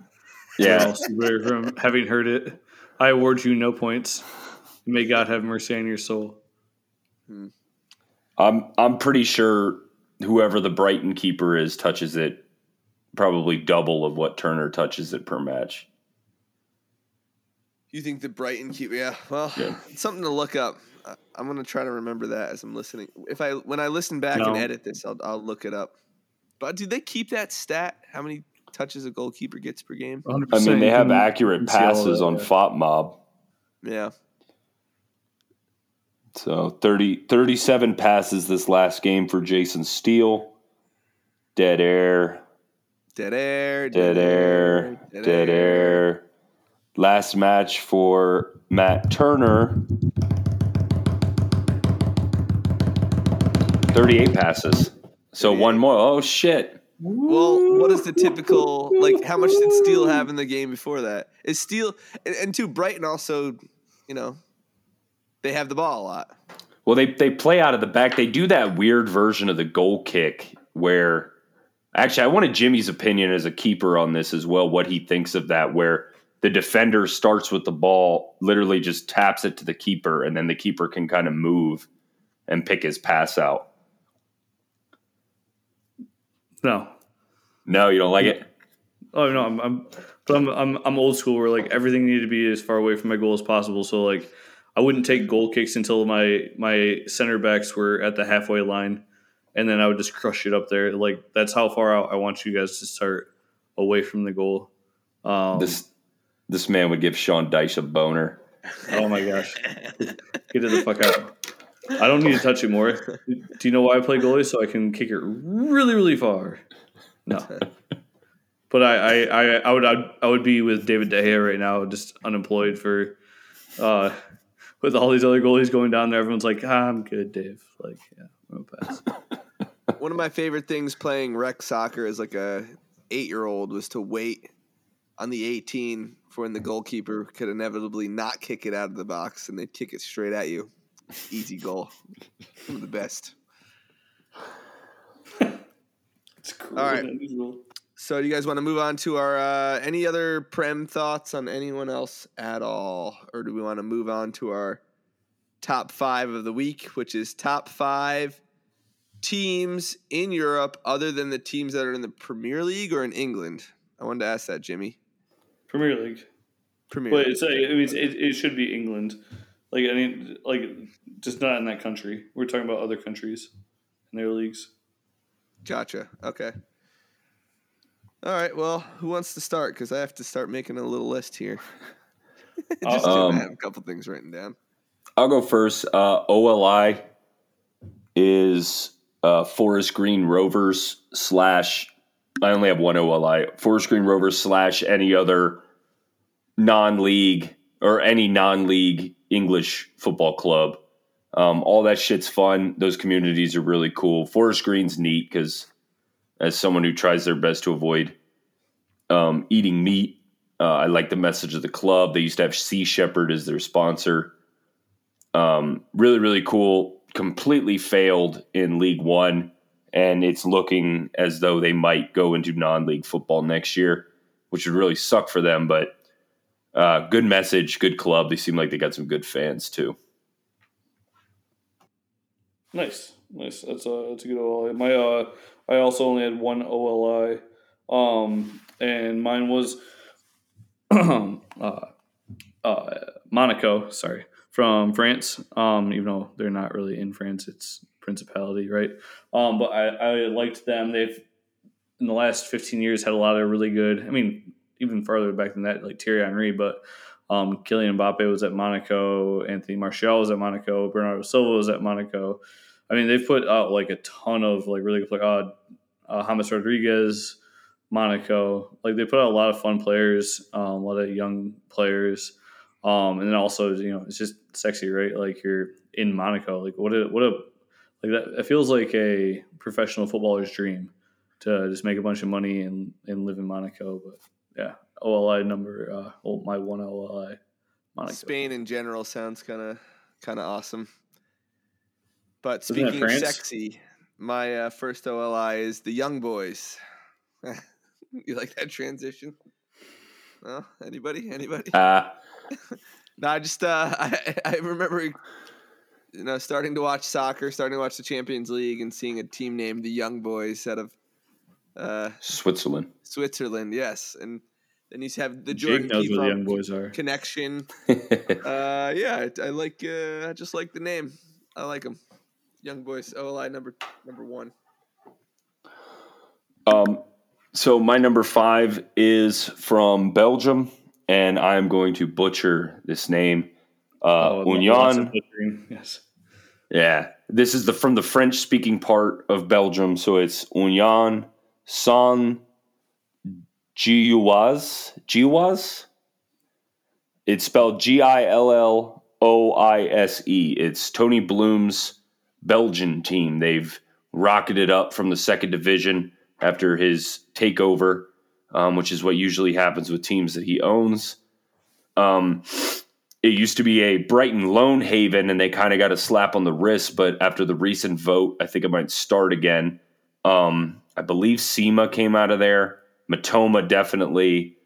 Yeah. Well, from having heard it. I award you no points. May God have mercy on your soul. Hmm. I'm I'm pretty sure whoever the Brighton keeper is touches it probably double of what Turner touches it per match. You think the Brighton keep? Yeah. Well, Yeah. something to look up. I- I'm gonna try to remember that as I'm listening. If I when I listen back No. and edit this, I'll I'll look it up. But do they keep that stat? How many touches a goalkeeper gets per game? 100%. I mean, they have accurate you can see all passes on yeah. FOTMob. Yeah. So 30, 37 passes this last game for Jason Steele. Dead air, Dead air. dead air, dead air. Last match for Matt Turner. 38 passes. So one more. Oh, shit. Well, what is the typical like? How much did Steele have in the game before that? Is Steele and, and to Brighton also, you know, they have the ball a lot. Well, they they play out of the back. They do that weird version of the goal kick where actually I wanted Jimmy's opinion as a keeper on this as well, what he thinks of that where the defender starts with the ball, literally just taps it to the keeper and then the keeper can kind of move and pick his pass out. No. No, you don't like it? Oh no, I'm, I'm but I'm, I'm I'm old school where like everything needed to be as far away from my goal as possible. So like I wouldn't take goal kicks until my my center backs were at the halfway line, and then I would just crush it up there. Like that's how far out I want you guys to start away from the goal. Um, This this man would give Sean Dyche a boner. oh my gosh, get it the fuck out! I don't need to touch it more. Do you know why I play goalie? So I can kick it really really far. No. But I, I, I, I would I would be with David De Gea right now, just unemployed for, uh, with all these other goalies going down there. Everyone's like, ah, I'm good, Dave. Like, yeah, I'm gonna pass. One of my favorite things playing rec soccer as like a eight year old was to wait on the 18 for when the goalkeeper could inevitably not kick it out of the box and they'd kick it straight at you. Easy goal. One of the best. It's cool. All right. So, do you guys want to move on to our uh, any other prem thoughts on anyone else at all, or do we want to move on to our top five of the week, which is top five teams in Europe other than the teams that are in the Premier League or in England? I wanted to ask that, Jimmy. Premier League. Premier. It's, I mean, it's, it, it should be England. Like, I mean, like, just not in that country. We're talking about other countries and their leagues. Gotcha. Okay. All right. Well, who wants to start? Because I have to start making a little list here. Just kidding, Um, I have a couple things written down. I'll go first. Uh, OLI is uh, Forest Green Rovers slash. I only have one OLI. Forest Green Rovers slash any other non-league or any non-league English football club. Um, all that shit's fun. Those communities are really cool. Forest Green's neat because, as someone who tries their best to avoid um, eating meat, uh, I like the message of the club. They used to have Sea Shepherd as their sponsor. Um, really, really cool. Completely failed in League One and it's looking as though they might go into non-league football next year, which would really suck for them. But uh, good message, good club. They seem like they got some good fans too. Nice, nice. That's a that's a good OLI. My uh, I also only had one OLI, um, and mine was uh, uh, Monaco. Sorry, from France. Um, even though they're not really in France, it's Principality, right? Um, but I, I liked them. They've in the last fifteen years had a lot of really good. I mean, even farther back than that, like Thierry Henry, but um, Kylian Mbappe was at Monaco, Anthony Martial was at Monaco, Bernardo Silva was at Monaco. I mean, they've put out like a ton of like really good players. Uh, uh, James Rodriguez, Monaco. Like they put out a lot of fun players, um, a lot of young players, um, and then also you know it's just sexy, right? Like you're in Monaco. Like what a what a like that. It feels like a professional footballer's dream to just make a bunch of money and and live in Monaco. But yeah, OLI number uh, oh, my one OLI. Monaco. Spain in general sounds kind of kind of awesome. But speaking of sexy, my uh, first OLI is the Young Boys. you like that transition? No, anybody? Anybody? Uh. no, I just uh, I, I remember you know starting to watch soccer, starting to watch the Champions League, and seeing a team named the Young Boys out of uh, Switzerland. Switzerland, yes, and then you have the Jordan knows where the Young Boys are connection. uh, yeah, I, I like uh, I just like the name. I like them. Young Boys OLI number number one. Um, so my number five is from Belgium, and I'm going to butcher this name. Uh, oh, Union. Yes. Yeah, this is the from the French speaking part of Belgium, so it's Union Saint Gilloise. Gilloise. It's spelled G I L L O I S E. It's Tony Bloom's Belgian team. They've rocketed up from the second division after his takeover, um, which is what usually happens with teams that he owns. Um, it used to be a Brighton loan haven, and they kind of got a slap on the wrist. But after the recent vote, I think it might start again. Um, I believe Sema came out of there. Mitoma definitely.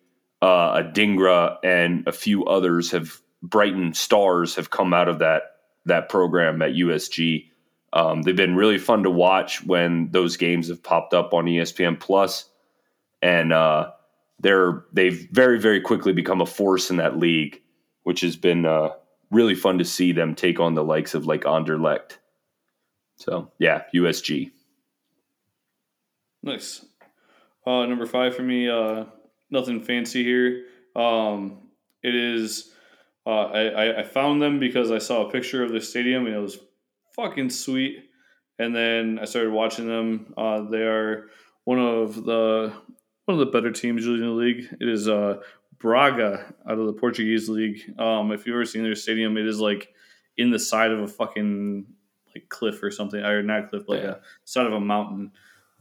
Uh, Adingra and a few others have Brighton stars have come out of that that program at USG. Um, they've been really fun to watch when those games have popped up on ESPN Plus, and uh, they're they've very very quickly become a force in that league, which has been uh, really fun to see them take on the likes of like Anderlecht. So yeah, USG. Nice. Uh, number five for me. Uh, nothing fancy here. Um, it is. Uh, I, I found them because I saw a picture of the stadium and it was fucking sweet. And then I started watching them. Uh, they are one of the one of the better teams usually in the league. It is uh, Braga out of the Portuguese league. Um, if you've ever seen their stadium, it is like in the side of a fucking like cliff or something, or not cliff, like yeah. a side of a mountain.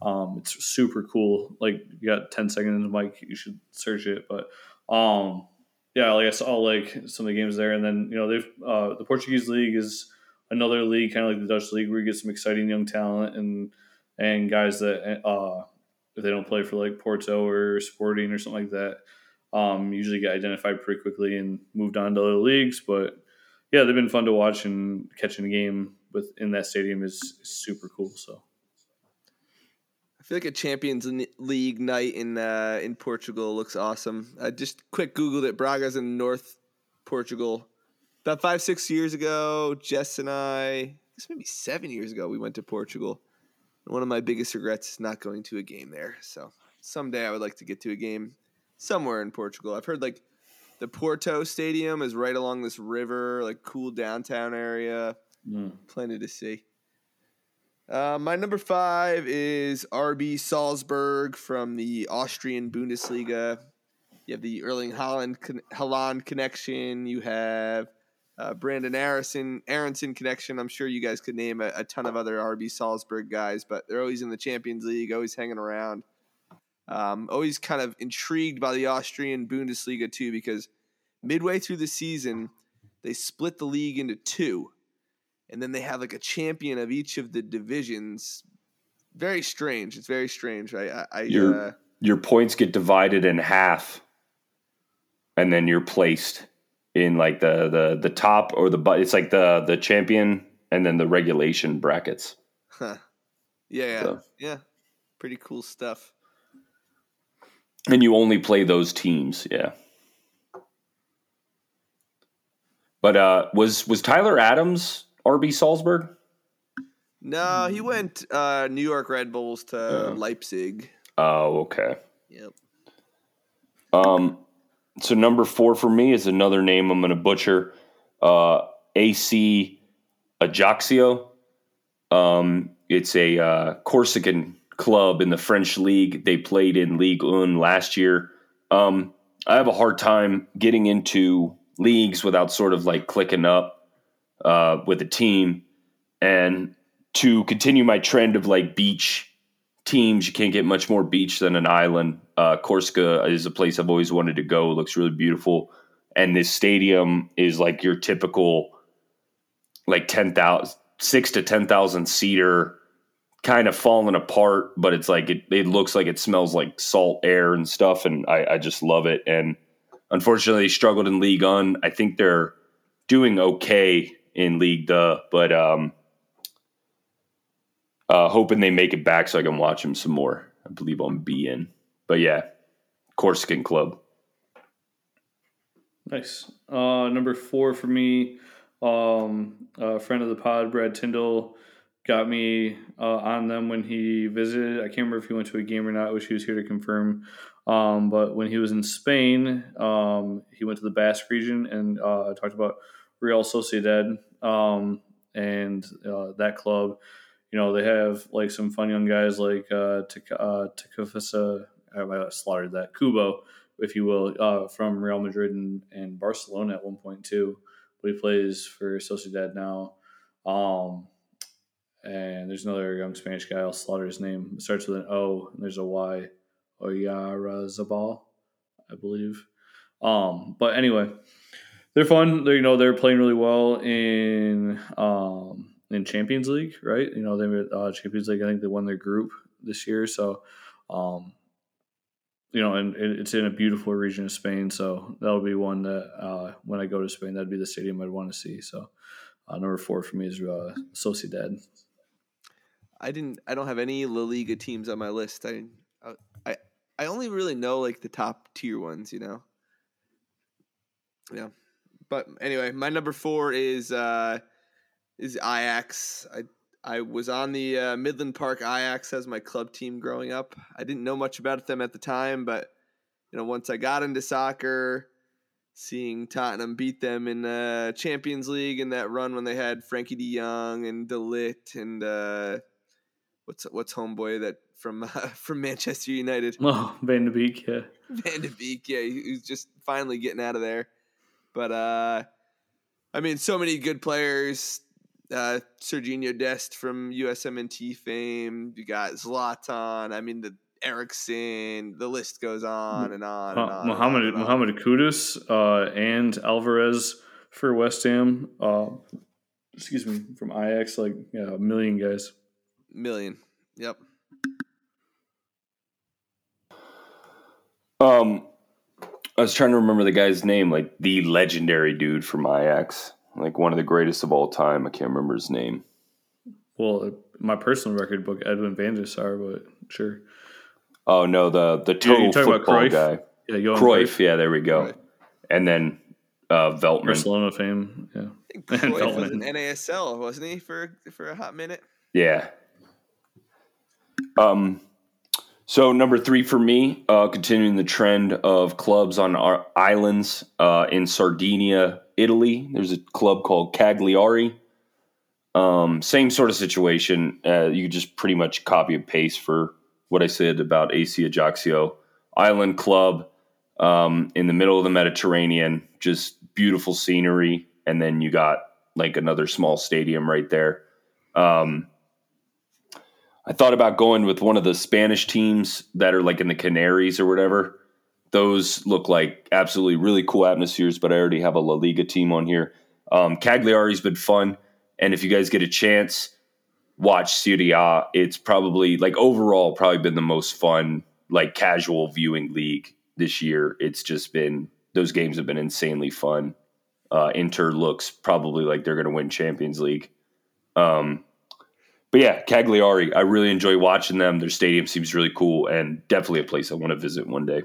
Um, it's super cool. Like you got ten seconds in the mic, you should search it. But um, yeah, like I saw like some of the games there, and then you know they've uh, the Portuguese league is another league, kind of like the Dutch league, where you get some exciting young talent and and guys that uh, if they don't play for like Porto or Sporting or something like that, um, usually get identified pretty quickly and moved on to other leagues. But yeah, they've been fun to watch and catching a game with in that stadium is, is super cool. So. I feel like a Champions League night in uh, in Portugal looks awesome. I just quick googled it. Braga's in North Portugal about five, six years ago, Jess and I, this maybe seven years ago, we went to Portugal. And one of my biggest regrets is not going to a game there. So someday I would like to get to a game somewhere in Portugal. I've heard like the Porto Stadium is right along this river, like cool downtown area. Mm. Plenty to see. Uh, my number five is RB Salzburg from the Austrian Bundesliga. You have the Erling Haaland, Haaland connection. You have uh, Brenden Aaronson, Aaronson connection. I'm sure you guys could name a, a, ton of other RB Salzburg guys, but they're always in the Champions League, always hanging around. Um, always kind of intrigued by the Austrian Bundesliga too, because midway through the season, they split the league into two, and then they have like a champion of each of the divisions very strange. It's very strange. I, I, I Your uh, your points get divided in half, and then you're placed in like the the the top or the but. It's like the the champion and then the regulation brackets. huh. yeah, yeah, So- yeah, pretty cool stuff. And you only play those teams, yeah. But uh, was was Tyler Adams RB Salzburg? No, he went uh, New York Red Bulls to Yeah. Leipzig. Oh, okay. Yep. Um, so number four for me is another name I'm going to butcher. Uh, AC Ajaccio. Um, it's a uh, Corsican club in the French league. They played in League 1 last year. Um, I have a hard time getting into leagues without sort of like clicking up uh, with a team. And to continue my trend of like beach teams, you can't get much more beach than an island. Uh, Corsica is a place I've always wanted to go. It looks really beautiful. And this stadium is like your typical, like 10,000, six to 10,000 seater, kind of falling apart, but it's like, it, it looks like it smells like salt air and stuff. And I, I just love it. And unfortunately, they struggled in League One. I think they're doing okay in League Duh, but um, uh, hoping they make it back so I can watch them some more. I believe on BN. But yeah, Corsican Club. Nice. Uh, number four for me, um, a friend of the pod, Brad Tyndall, got me uh, on them when he visited. I can't remember if he went to a game or not, which he was here to confirm. Um, but when he was in Spain, um, he went to the Basque region and uh, talked about Real Sociedad um, and uh, that club. You know, they have like some fun young guys like uh, Tek- uh. I slaughtered that. Kubo if you will, uh, from Real Madrid and, and Barcelona at one point too. But he plays for Sociedad now. Um, and there's another young Spanish guy. I'll slaughter his name. It starts with an O and there's a Y. Oyarzabal, I believe. Um, but anyway, they're fun. They're, you know, they're playing really well in um, in Champions League, right? You know, they uh, Champions League. I think they won their group this year. So, um, you know, and it- it's in a beautiful region of Spain. So that'll be one that uh, when I go to Spain, that'd be the stadium I'd want to see. So uh, number four for me is uh, Sociedad. I didn't. I don't have any La Liga teams on my list. I, I, I, I only really know like the top tier ones. You know. Yeah, but anyway, my number four is uh, is Ajax. I I was on the uh, Midland Park Ajax as my club team growing up. I didn't know much about them at the time, but you know, once I got into soccer, seeing Tottenham beat them in the Champions League in that run when they had Frenkie De Jong and De Ligt and uh, what's what's homeboy that from uh, from Manchester United, Oh, Van de Beek, yeah. Van de Beek. Yeah, he- he's just finally getting out of there. But uh, I mean, so many good players. Uh, Sergiño Dest from USMNT fame. You got Zlatan. I mean, the Eriksen. The list goes on and on. And on Uh, and Mohammed and on. Mohammed Kudus uh, and Alvarez for West Ham. Uh, excuse me, from Ajax, like yeah, a million guys. million. Yep. Um, I was trying to remember the guy's name, like the legendary dude from Ajax, like one of the greatest of all time. I can't remember his name. Well, my personal record book, Edwin van der Sar, but sure. Oh no, the the total you're about football Cruyff? guy, Yeah, Johan Cruyff. Yeah, there we go. Cruyff. And then uh, Veltman. Barcelona fame. Yeah. I think Cruyff was an Veltman. NASL, wasn't he, for for a hot minute? Yeah. Um. So number three for me, uh, continuing the trend of clubs on our islands uh, in Sardinia, Italy. There's a club called Cagliari. Um, same sort of situation. Uh, you just pretty much copy and paste for what I said about AC Ajaccio. Island club um, in the middle of the Mediterranean, just beautiful scenery, and then you got like another small stadium right there. Um, I thought about going with one of the Spanish teams that are like in the Canaries or whatever. Those look like absolutely really cool atmospheres, but I already have a La Liga team on here. Um, Cagliari's been fun, and if you guys get a chance, watch Serie A, it's probably like overall probably been the most fun like casual viewing league this year. It's just been those games have been insanely fun. Uh, Inter looks probably like they're going to win Champions League. Um, but yeah, Cagliari, I really enjoy watching them. Their stadium seems really cool and definitely a place I want to visit one day.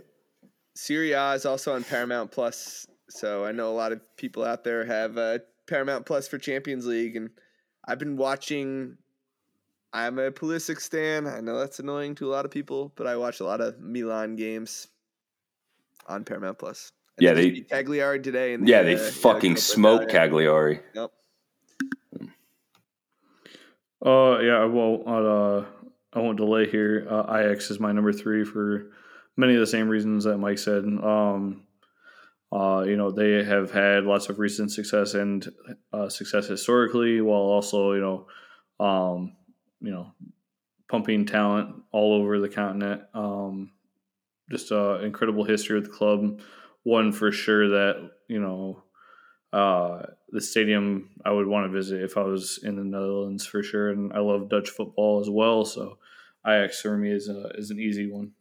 Serie A is also on Paramount Plus, so I know a lot of people out there have uh, Paramount Plus for Champions League, and I've been watching. I'm a Pulisic stan. I know that's annoying to a lot of people, but I watch a lot of Milan games on Paramount Plus. And Yeah, they, they- Cagliari today. And Yeah, they fucking smoked Cagliari. Yep. Uh, yeah, I won't. Uh, I won't delay here. Uh, Ajax is my number three for many of the same reasons that Mike said. Um, uh, you know, they have had lots of recent success and uh, success historically, while also, you know, um, you know, pumping talent all over the continent. Um, just uh, incredible history with the club. One for sure that you know uh, the stadium I would want to visit if I was in the Netherlands for sure. And I love Dutch football as well, so Ajax for me is a, is an easy one.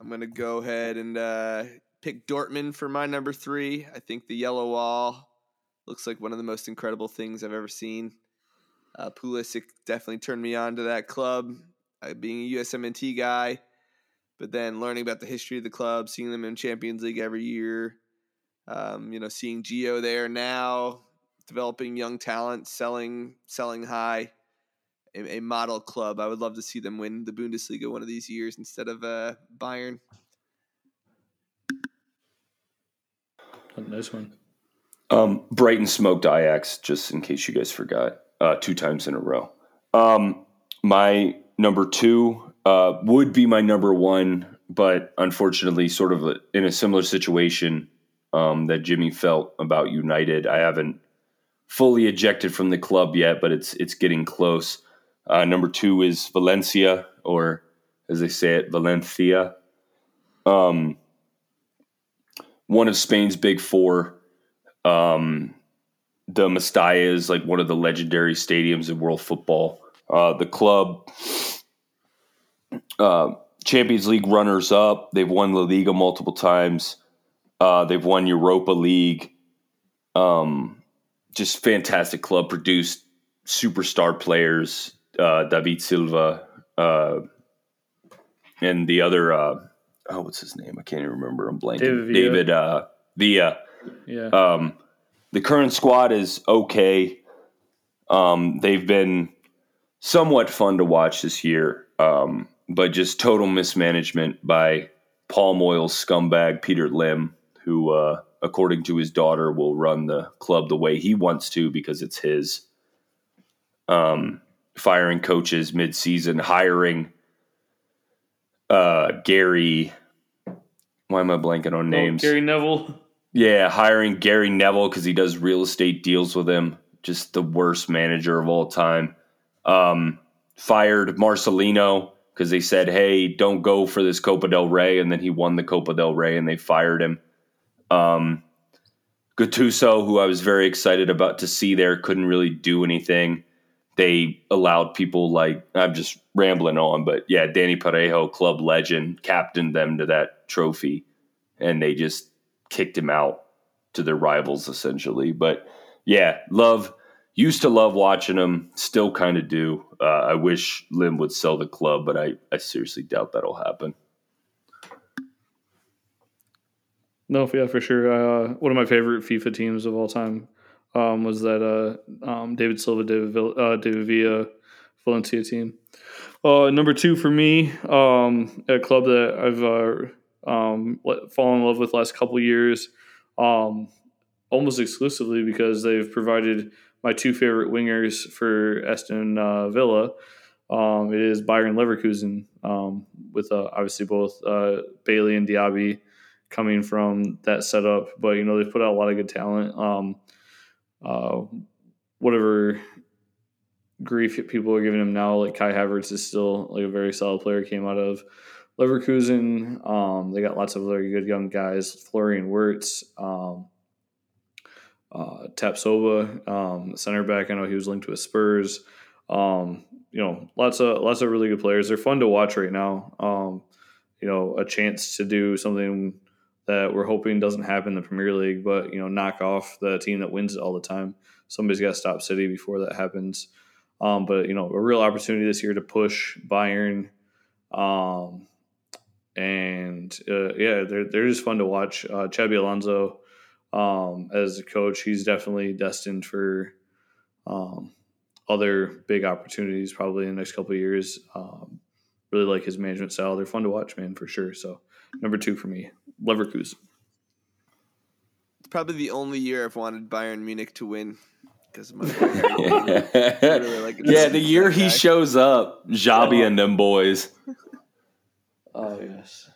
I'm gonna go ahead and uh, pick Dortmund for my number three. I think the yellow wall looks like one of the most incredible things I've ever seen. Uh, Pulisic definitely turned me on to that club, uh, being a USMNT guy. But then learning about the history of the club, seeing them in Champions League every year, um, you know, seeing Gio there now, developing young talent, selling selling high, a, a model club. I would love to see them win the Bundesliga one of these years instead of uh, Bayern. A nice one. Um, Brighton smoked Ajax, just in case you guys forgot, uh, two times in a row. Um, my number two uh, would be my number one, but unfortunately, sort of a, in a similar situation um, that Jimmy felt about United. I haven't fully ejected from the club yet, but it's it's getting close. Uh, number two is Valencia, or as they say it, Valencia. Um, one of Spain's big four. Um, the Mestalla is like one of the legendary stadiums in world football. Uh, the club, uh, Champions League runners up. They've won La Liga multiple times. Uh, they've won Europa League. Um, just fantastic club. Produced superstar players. Uh, David Silva uh, and the other. Uh, oh, what's his name? I can't even remember. I'm blanking. David Villa. David uh, Villa. Yeah. Um, the current squad is okay. Um, they've been somewhat fun to watch this year, um, but just total mismanagement by palm oil scumbag Peter Lim, who, uh, according to his daughter, will run the club the way he wants to because it's his. Um, firing coaches mid-season, hiring uh, Gary. Why am I blanking on names? Oh, Gary Neville. Yeah, hiring Gary Neville because he does real estate deals with him. Just the worst manager of all time. Um, fired Marcelino because they said, "Hey, don't go for this Copa del Rey," and then he won the Copa del Rey, and they fired him. Um, Gattuso, who I was very excited about to see there, couldn't really do anything. They allowed people like I'm just rambling on, but yeah, Dani Parejo, club legend, captained them to that trophy, and they just kicked him out to their rivals essentially. But yeah, love used to love watching them, still kind of do. Uh, I wish Lim would sell the club, but I, I seriously doubt that'll happen. No, yeah, for sure. Uh, one of my favorite FIFA teams of all time um, was that uh, um, David Silva, David, uh, David Villa Valencia team. Uh, number two for me, um, a club that I've uh, um, fallen in love with last couple years, um, almost exclusively because they've provided my two favorite wingers for Aston uh, Villa. Um, it is Bayern Leverkusen, um, with obviously both Bailey and Diaby coming from that setup. But you know they've put out a lot of good talent. Um, uh, whatever grief people are giving him now, like Kai Havertz is still like a very solid player. Came out of Leverkusen. Um, they got lots of very good young guys. Florian Wirtz. Um, uh, Tapsoba, um, center back. I know he was linked with Spurs. Um, you know, lots of lots of really good players. They're fun to watch right now. Um, you know, a chance to do something that we're hoping doesn't happen in the Premier League, but you know, knock off the team that wins it all the time. Somebody's got to stop City before that happens. Um, but you know, a real opportunity this year to push Bayern. Um, and uh, yeah, they're they're just fun to watch. Uh, Xabi Alonso, um, as a coach, he's definitely destined for um, other big opportunities probably in the next couple years. Um, really like his management style. They're fun to watch, man, for sure. So number two for me, Leverkusen. It's probably the only year I've wanted Bayern Munich to win because of my. really like yeah, the year he shows up, Xabi and them boys. Oh yes.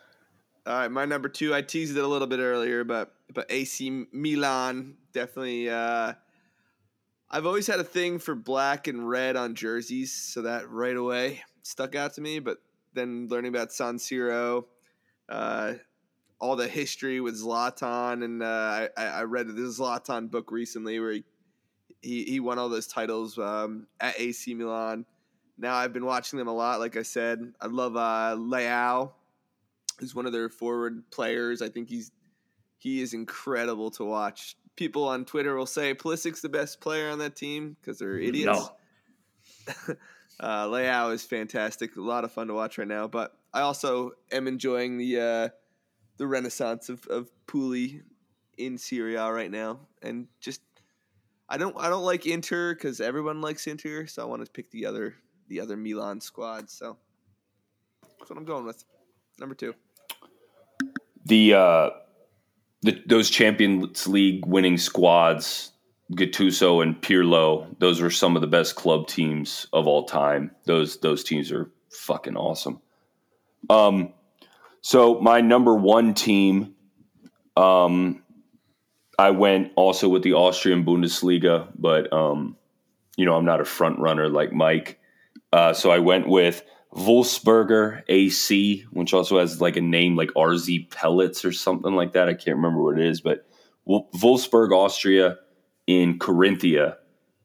All right, my number two. I teased it a little bit earlier, but but AC Milan definitely. Uh, I've always had a thing for black and red on jerseys, so that right away stuck out to me. But then learning about San Siro, uh, all the history with Zlatan, and uh, I, I read this Zlatan book recently where he he, he won all those titles um, at AC Milan. Now I've been watching them a lot. Like I said, I love uh, Leao, who's one of their forward players. I think he's he is incredible to watch. People on Twitter will say Pulisic's the best player on that team because they're idiots. No. uh, Leao is fantastic. A lot of fun to watch right now. But I also am enjoying the uh, the renaissance of, of Puli in Serie A right now, and just I don't I don't like Inter because everyone likes Inter, so I want to pick the other the other Milan squad. So that's what I'm going with. Number two. The uh, the those Champions League winning squads, Gattuso and Pirlo, those were some of the best club teams of all time. Those those teams are fucking awesome. Um, so my number one team, um, I went also with the Austrian Bundesliga, but um, you know I'm not a front runner like Mike. Uh, so I went with Wolfsberger AC, which also has like a name like RZ Pellets or something like that. I can't remember what it is, but Wolfsberg, Austria, in Carinthia,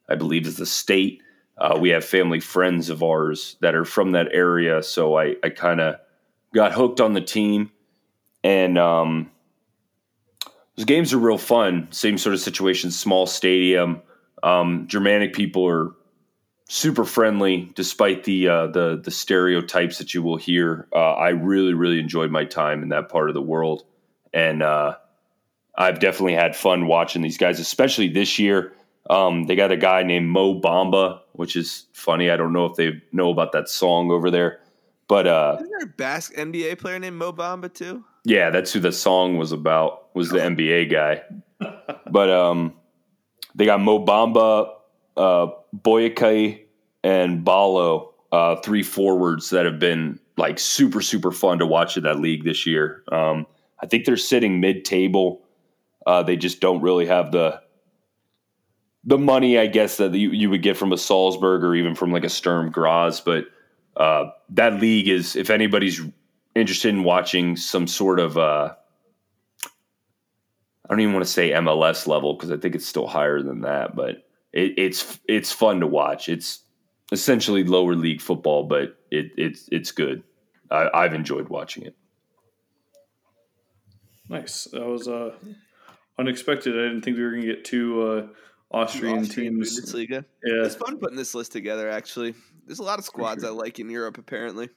I believe is the state. Uh, we have family friends of ours that are from that area, so I, I kind of got hooked on the team, and um, those games are real fun. Same sort of situation, small stadium. Um, Germanic people are super friendly, despite the uh, the the stereotypes that you will hear. Uh, I really really enjoyed my time in that part of the world, and uh, I've definitely had fun watching these guys, especially this year. Um, they got a guy named Mo Bamba, which is funny. I don't know if they know about that song over there, but uh, isn't there a Basque NBA player named Mo Bamba too? Yeah, that's who the song was about. Was the NBA guy, but um, they got Mo Bamba, uh, Boyake and Ballo, uh, three forwards that have been like super super fun to watch in that league this year. Um, I think they're sitting mid table. Uh, they just don't really have the the money, I guess, that you, you would get from a Salzburg or even from like a Sturm Graz. But uh, that league is, if anybody's interested in watching some sort of, uh, I don't even want to say MLS level because I think it's still higher than that. But it, it's it's fun to watch. It's essentially lower league football, but it, it's it's good. I, I've enjoyed watching it. Nice. That was uh, unexpected. I didn't think we were going to get two uh, Austrian, Austrian teams. Bundesliga. Yeah, it's fun putting this list together. Actually, there's a lot of squads sure. I like in Europe. Apparently,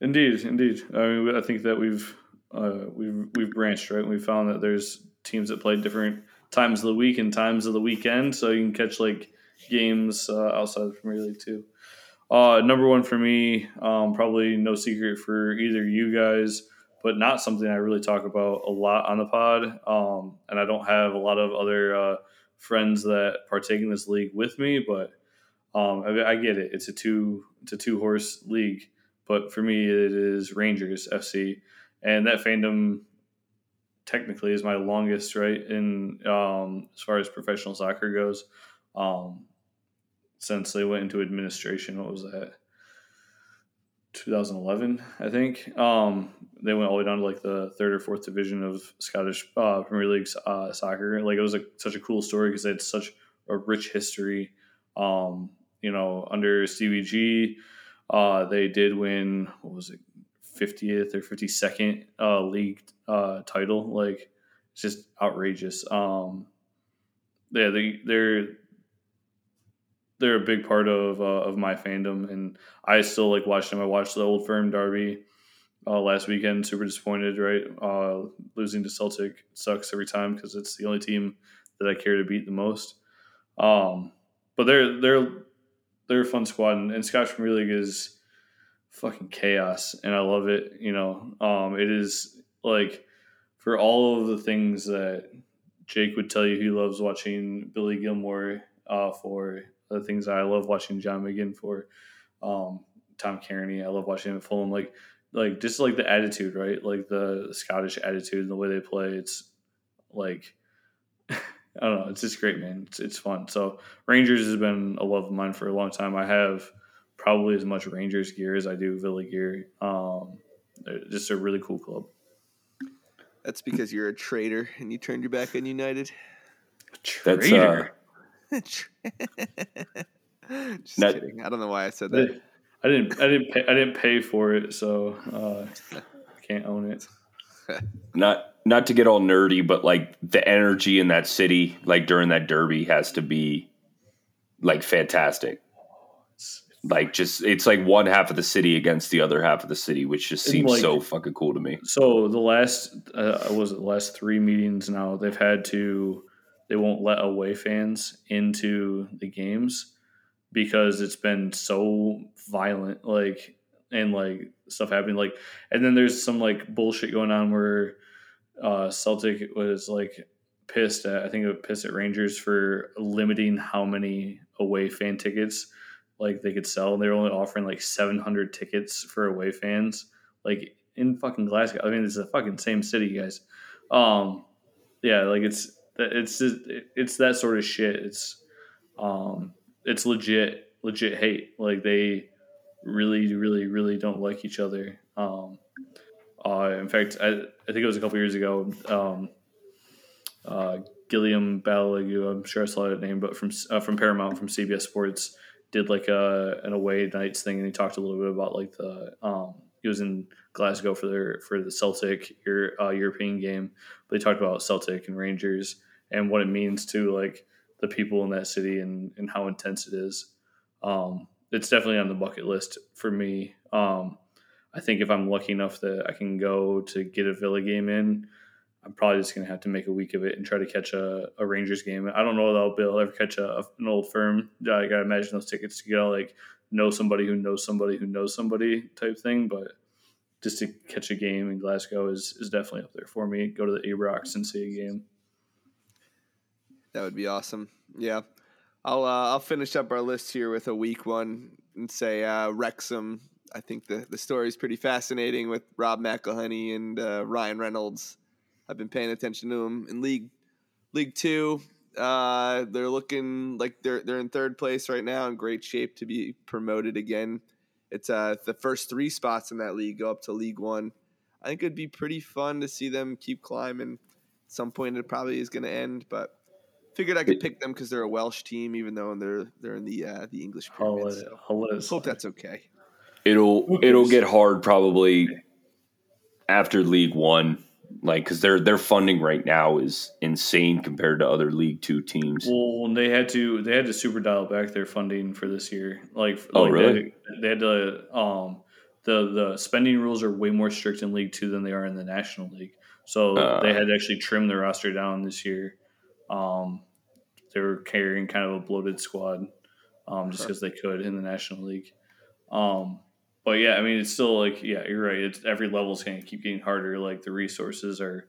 indeed, indeed. I mean, I think that we've uh, we've we've branched right. We found that there's teams that play different times of the week and times of the weekend, so you can catch like games uh, outside of the Premier League too. Uh, number one for me, um, probably no secret for either you guys, but not something I really talk about a lot on the pod. Um, and I don't have a lot of other uh, friends that partake in this league with me, but um, I, I, get it. It's a two it's a two horse league, but for me it is Rangers FC, and that fandom technically is my longest right in um, as far as professional soccer goes. Um, since they went into administration. What was that? 2011, I think. Um, they went all the way down to like the third or fourth division of Scottish uh, Premier League uh, soccer. Like it was such a cool story because they had such a rich history. Um, you know, under Stevie G, uh, they did win what was it, 50th or 52nd uh, league uh, title. Like it's just outrageous. Um, yeah, they they're they're a big part of uh, of my fandom, and I still like watching them. I watched the Old Firm Derby uh, last weekend. Super disappointed, right? Uh, losing to Celtic sucks every time because it's the only team that I care to beat the most. Um, but they're they're they're a fun squad, and, and Scottish Premier League is fucking chaos, and I love it. You know, um, it is like for all of the things that Jake would tell you he loves watching Billy Gilmour uh, for the things I love watching John McGinn for um, Tom Cairney. I love watching him at Fulham. Like like just like the attitude, right? Like the Scottish attitude and the way they play. It's like I don't know. It's just great, man. It's it's fun. So Rangers has been a love of mine for a long time. I have probably as much Rangers gear as I do Villa gear. Um, just a really cool club. That's because you're a traitor and you turned your back on United. That's uh, Just kidding. I don't know why I said that. I didn't. I didn't. Pay, I didn't pay for it, so uh, I can't own it. Not not to get all nerdy, but like the energy in that city, like during that derby, has to be like fantastic. Like just it's like one half of the city against the other half of the city, which just seems like- so fucking cool to me. So the last uh, was it the last three meetings now they've had to they won't let away fans into the games because it's been so violent like and like stuff happening like and then there's some like bullshit going on where uh Celtic was like pissed at I think it pissed at Rangers for limiting how many away fan tickets like they could sell. They're only offering like 700 tickets for away fans like in fucking Glasgow. I mean, it's the fucking same city, guys. Um, yeah, like it's it's just, it's that sort of shit. It's um, it's legit legit hate. Like they really really really don't like each other. Um, uh, in fact, I, I think it was a couple years ago. Um, uh, Guillem Balagué, I'm sure I saw that name, but from uh, from Paramount from CBS Sports did like a an away nights thing, and he talked a little bit about like the um, he was in Glasgow for their for the Celtic uh, European game, but they talked about Celtic and Rangers and what it means to like the people in that city and and how intense it is. Um, it's definitely on the bucket list for me. Um, I think if I'm lucky enough that I can go to get a Villa game in, I'm probably just going to have to make a week of it and try to catch a, a Rangers game. I don't know that I'll be able to ever catch a, an old firm. I got to imagine those tickets to get to like know somebody who knows somebody who knows somebody type thing. But just to catch a game in Glasgow is, is definitely up there for me. Go to the Ibrox and see a game. That would be awesome. Yeah. I'll uh, I'll finish up our list here with a weak one and say uh, Wrexham. I think the, the story is pretty fascinating with Rob McElhenney and uh, Ryan Reynolds. I've been paying attention to them in League League Two. Uh, they're looking like they're they're in third place right now, in great shape to be promoted again. It's uh, the first three spots in that league go up to League One. I think it'd be pretty fun to see them keep climbing. At some point, it probably is going to end, but figured I could pick them because they're a Welsh team, even though they're they're in the uh, the English I'll pyramid. it, So I'll let it hope slide. that's okay. It'll it'll get hard probably after League One, like because their their funding right now is insane compared to other League Two teams. Well, they had to they had to super dial back their funding for this year. Like, Oh, like really? They, they had to um the the spending rules are way more strict in League Two than they are in the National League. So Uh. they had to actually trim their roster down this year. Um, they were carrying kind of a bloated squad, um, just because they could in the National League. Um, but yeah, I mean, it's still like yeah, you're right. It's every level is going to keep getting harder. Like the resources are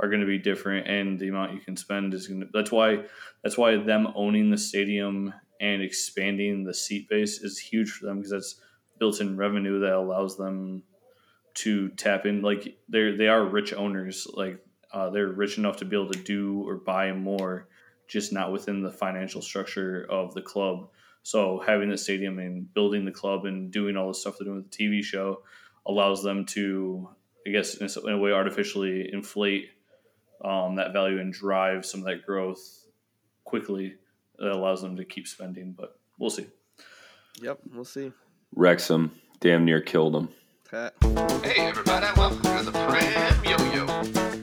are going to be different, and the amount you can spend is going to. That's why that's why them owning the stadium and expanding the seat base is huge for them because that's built-in revenue that allows them to tap in. Like they're they are rich owners. Like uh, they're rich enough to be able to do or buy more, just not within the financial structure of the club. So having the stadium and building the club and doing all the stuff they're doing with the TV show allows them to, I guess, in a way, artificially inflate um, that value and drive some of that growth quickly. That allows them to keep spending, but we'll see. Yep, we'll see. Wrexham damn near killed them. Hey everybody, welcome to the parade.